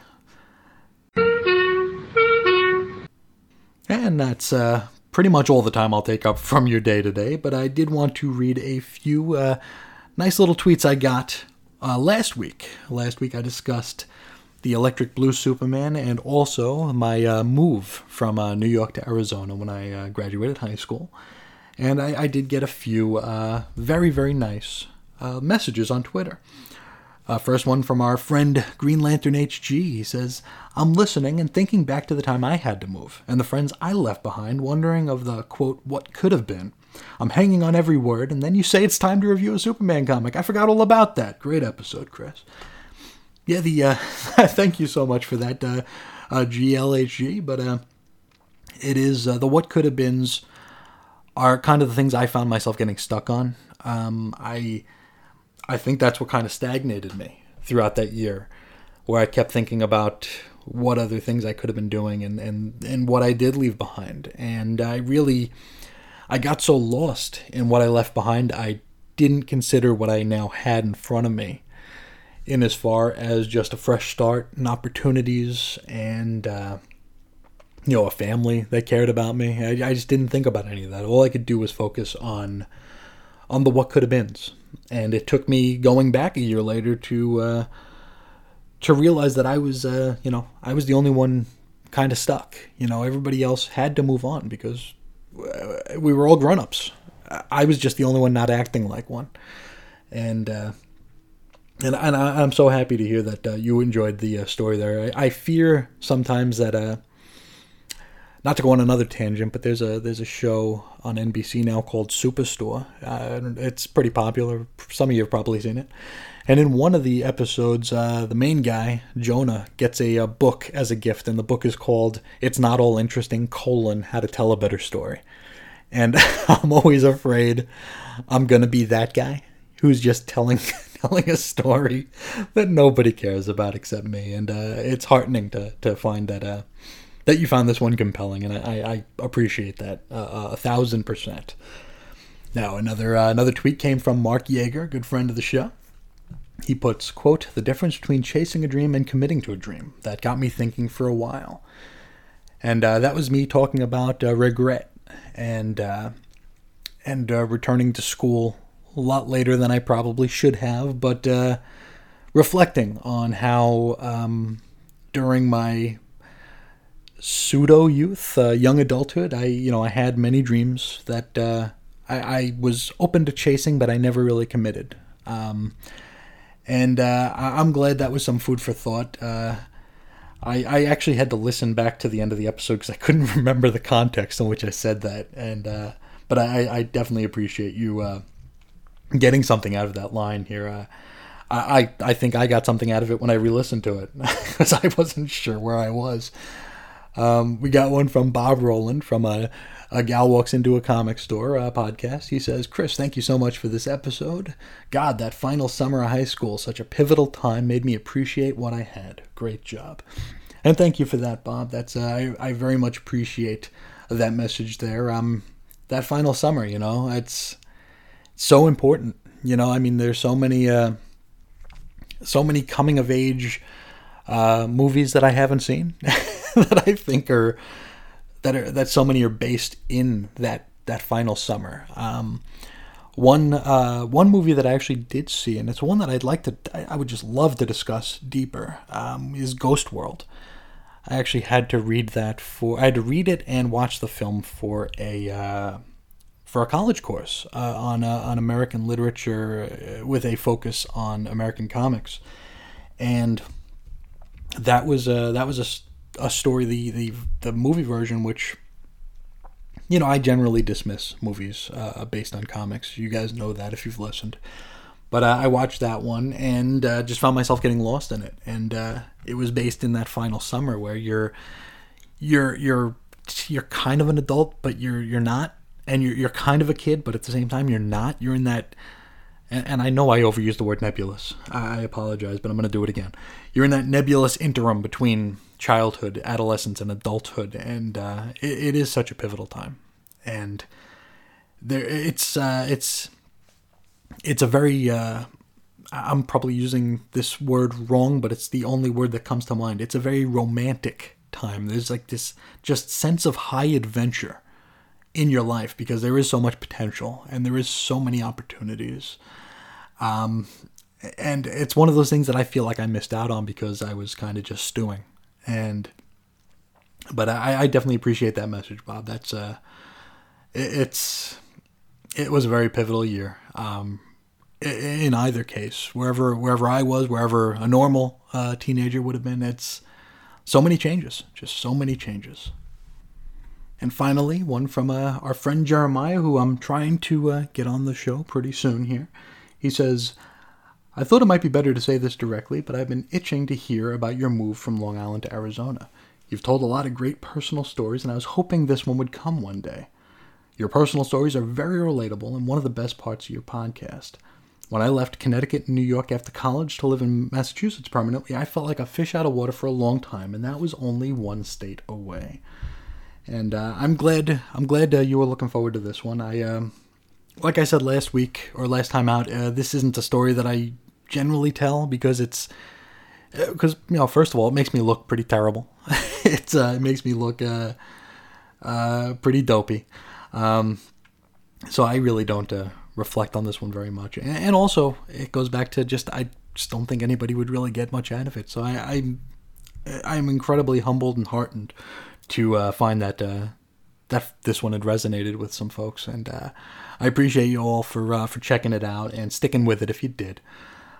And that's uh, pretty much all the time I'll take up from your day today, but I did want to read a few uh, nice little tweets I got uh, last week. Last week I discussed the Electric Blue Superman, and also my uh, move from uh, New York to Arizona when I uh, graduated high school. And I, I did get a few uh, very, very nice uh, messages on Twitter. Uh, first one from our friend Green Lantern HG. He says, I'm listening and thinking back to the time I had to move, and the friends I left behind, wondering of the quote, what could have been. I'm hanging on every word, and then you say it's time to review a Superman comic. I forgot all about that. Great episode, Chris yeah, the uh, thank you so much for that, uh, uh, GLHG. But uh, it is uh, the what could have beens are kind of the things I found myself getting stuck on. Um, I I think that's what kind of stagnated me throughout that year, where I kept thinking about what other things I could have been doing and and and what I did leave behind, and I really I got so lost in what I left behind, I didn't consider what I now had in front of me in as far as just a fresh start and opportunities and uh, you know a family that cared about me. I, I, just didn't think about any of that. All i could do was focus on on the what could have beens. And it took me going back a year later to uh, to realize that i was uh, you know i was the only one kind of stuck. You know everybody else had to move on because uh, we were all grown-ups. I was just the only one not acting like one. And uh, and, and I, am so happy to hear that uh, you enjoyed the uh, story there. I, I, fear sometimes that, uh, not to go on another tangent, but there's a there's a show on NBC now called Superstore. Uh, it's pretty popular. Some of you have probably seen it. And in one of the episodes, uh, the main guy Jonah gets a, a book as a gift, and the book is called "It's Not All Interesting: colon How to Tell a Better Story." And I'm always afraid I'm gonna be that guy who's just telling telling a story that nobody cares about except me, and uh, it's heartening to to find that uh, that you found this one compelling, and I, I appreciate that uh, a thousand percent. Now another uh, another tweet came from Mark Yeager, good friend of the show. He puts, "quote The difference between chasing a dream and committing to a dream that got me thinking for a while." And uh, that was me talking about uh, regret and and returning to school a lot later than I probably should have, but uh, reflecting on how um, during my pseudo youth, uh, young adulthood, I you know I had many dreams that uh, I, I, was open to chasing, but I never really committed. Um, and uh, I, am glad that was some food for thought. Uh, I, I actually had to listen back to the end of the episode because I couldn't remember the context in which I said that, and uh, but I, I definitely appreciate you getting something out of that line here. Uh, I, I think I got something out of it when I re-listened to it because I wasn't sure where I was. Um, we got one from Bob Roland from a, a Gal Walks Into a Comic Store uh, podcast. He says, Chris, thank you so much for this episode. God, that final summer of high school, such a pivotal time, made me appreciate what I had. Great job. And thank you for that, Bob. That's uh, I, I very much appreciate that message there. Um, that final summer, you know, it's so important. You know, I mean, there's so many, uh, so many coming of age uh, movies that I haven't seen that I think are that are that so many are based in that that final summer. Um, one uh, one movie that I actually did see, and it's one that I'd like to, I would just love to discuss deeper, um, is Ghost World. I actually had to read that for, I had to read it and watch the film for a uh, for a college course uh, on uh, on American literature uh, with a focus on American comics, and that was a, that was a, a story the, the the movie version which you know, I generally dismiss movies uh, based on comics. You guys know that if you've listened. But uh, I watched that one and uh, just found myself getting lost in it. And uh, it was based in that final summer where you're you're you're you're kind of an adult, but you're you're not, and you're you're kind of a kid, but at the same time you're not. You're in that. And, and I know I overused the word nebulous. I apologize, but I'm going to do it again. You're in that nebulous interim between childhood, adolescence, and adulthood, and uh, it, it is such a pivotal time. And there, it's uh, it's it's a very uh, I'm probably using this word wrong, but it's the only word that comes to mind. It's a very romantic time. There's like this just sense of high adventure in your life because there is so much potential and there is so many opportunities. Um, and it's one of those things that I feel like I missed out on because I was kind of just stewing and but I, I definitely appreciate that message, Bob. That's uh, it, it's it was a very pivotal year. Um, in either case, wherever wherever I was, wherever a normal uh, teenager would have been, it's so many changes, just so many changes. And finally, one from uh, our friend Jeremiah, who I'm trying to uh, get on the show pretty soon here. He says, I thought it might be better to say this directly, but I've been itching to hear about your move from Long Island to Arizona. You've told a lot of great personal stories, and I was hoping this one would come one day. Your personal stories are very relatable and one of the best parts of your podcast. When I left Connecticut and New York after college to live in Massachusetts permanently, I felt like a fish out of water for a long time, and that was only one state away. And uh, I'm glad I'm glad uh, you were looking forward to this one. I, um, like I said last week or last time out, uh, this isn't a story that I generally tell because it's because uh, you know first of all it makes me look pretty terrible. it's uh, it makes me look uh, pretty dopey. Um, so I really don't reflect on this one very much, and, also it goes back to just I just don't think anybody would really get much out of it. So I, I'm I'm incredibly humbled and heartened to uh, find that uh, that this one had resonated with some folks, and uh, I appreciate you all for uh, for checking it out and sticking with it if you did.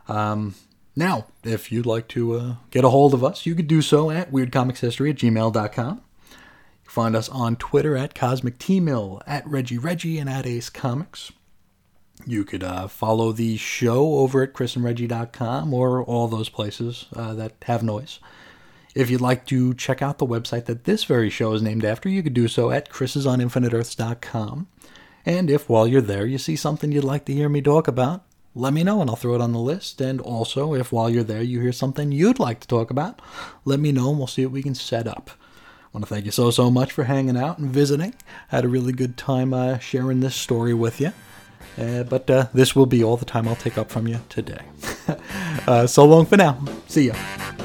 Um, now, if you'd like to uh, get a hold of us, you could do so at weirdcomicshistory at gmail.com. You find us on Twitter at Cosmic T-Mill, at Reggie Reggie, and at Ace Comics. You could uh, follow the show over at chrisandreggie.com or all those places that have noise. If you'd like to check out the website that this very show is named after, you could do so at chrisisoninfiniteearths.com. And if while you're there you see something you'd like to hear me talk about, let me know and I'll throw it on the list. And also, if while you're there you hear something you'd like to talk about, let me know and we'll see what we can set up. I want to thank you so, so much for hanging out and visiting. I had a really good time uh, sharing this story with you. Uh, but uh, this will be all the time I'll take up from you today. Uh, so long for now. See ya.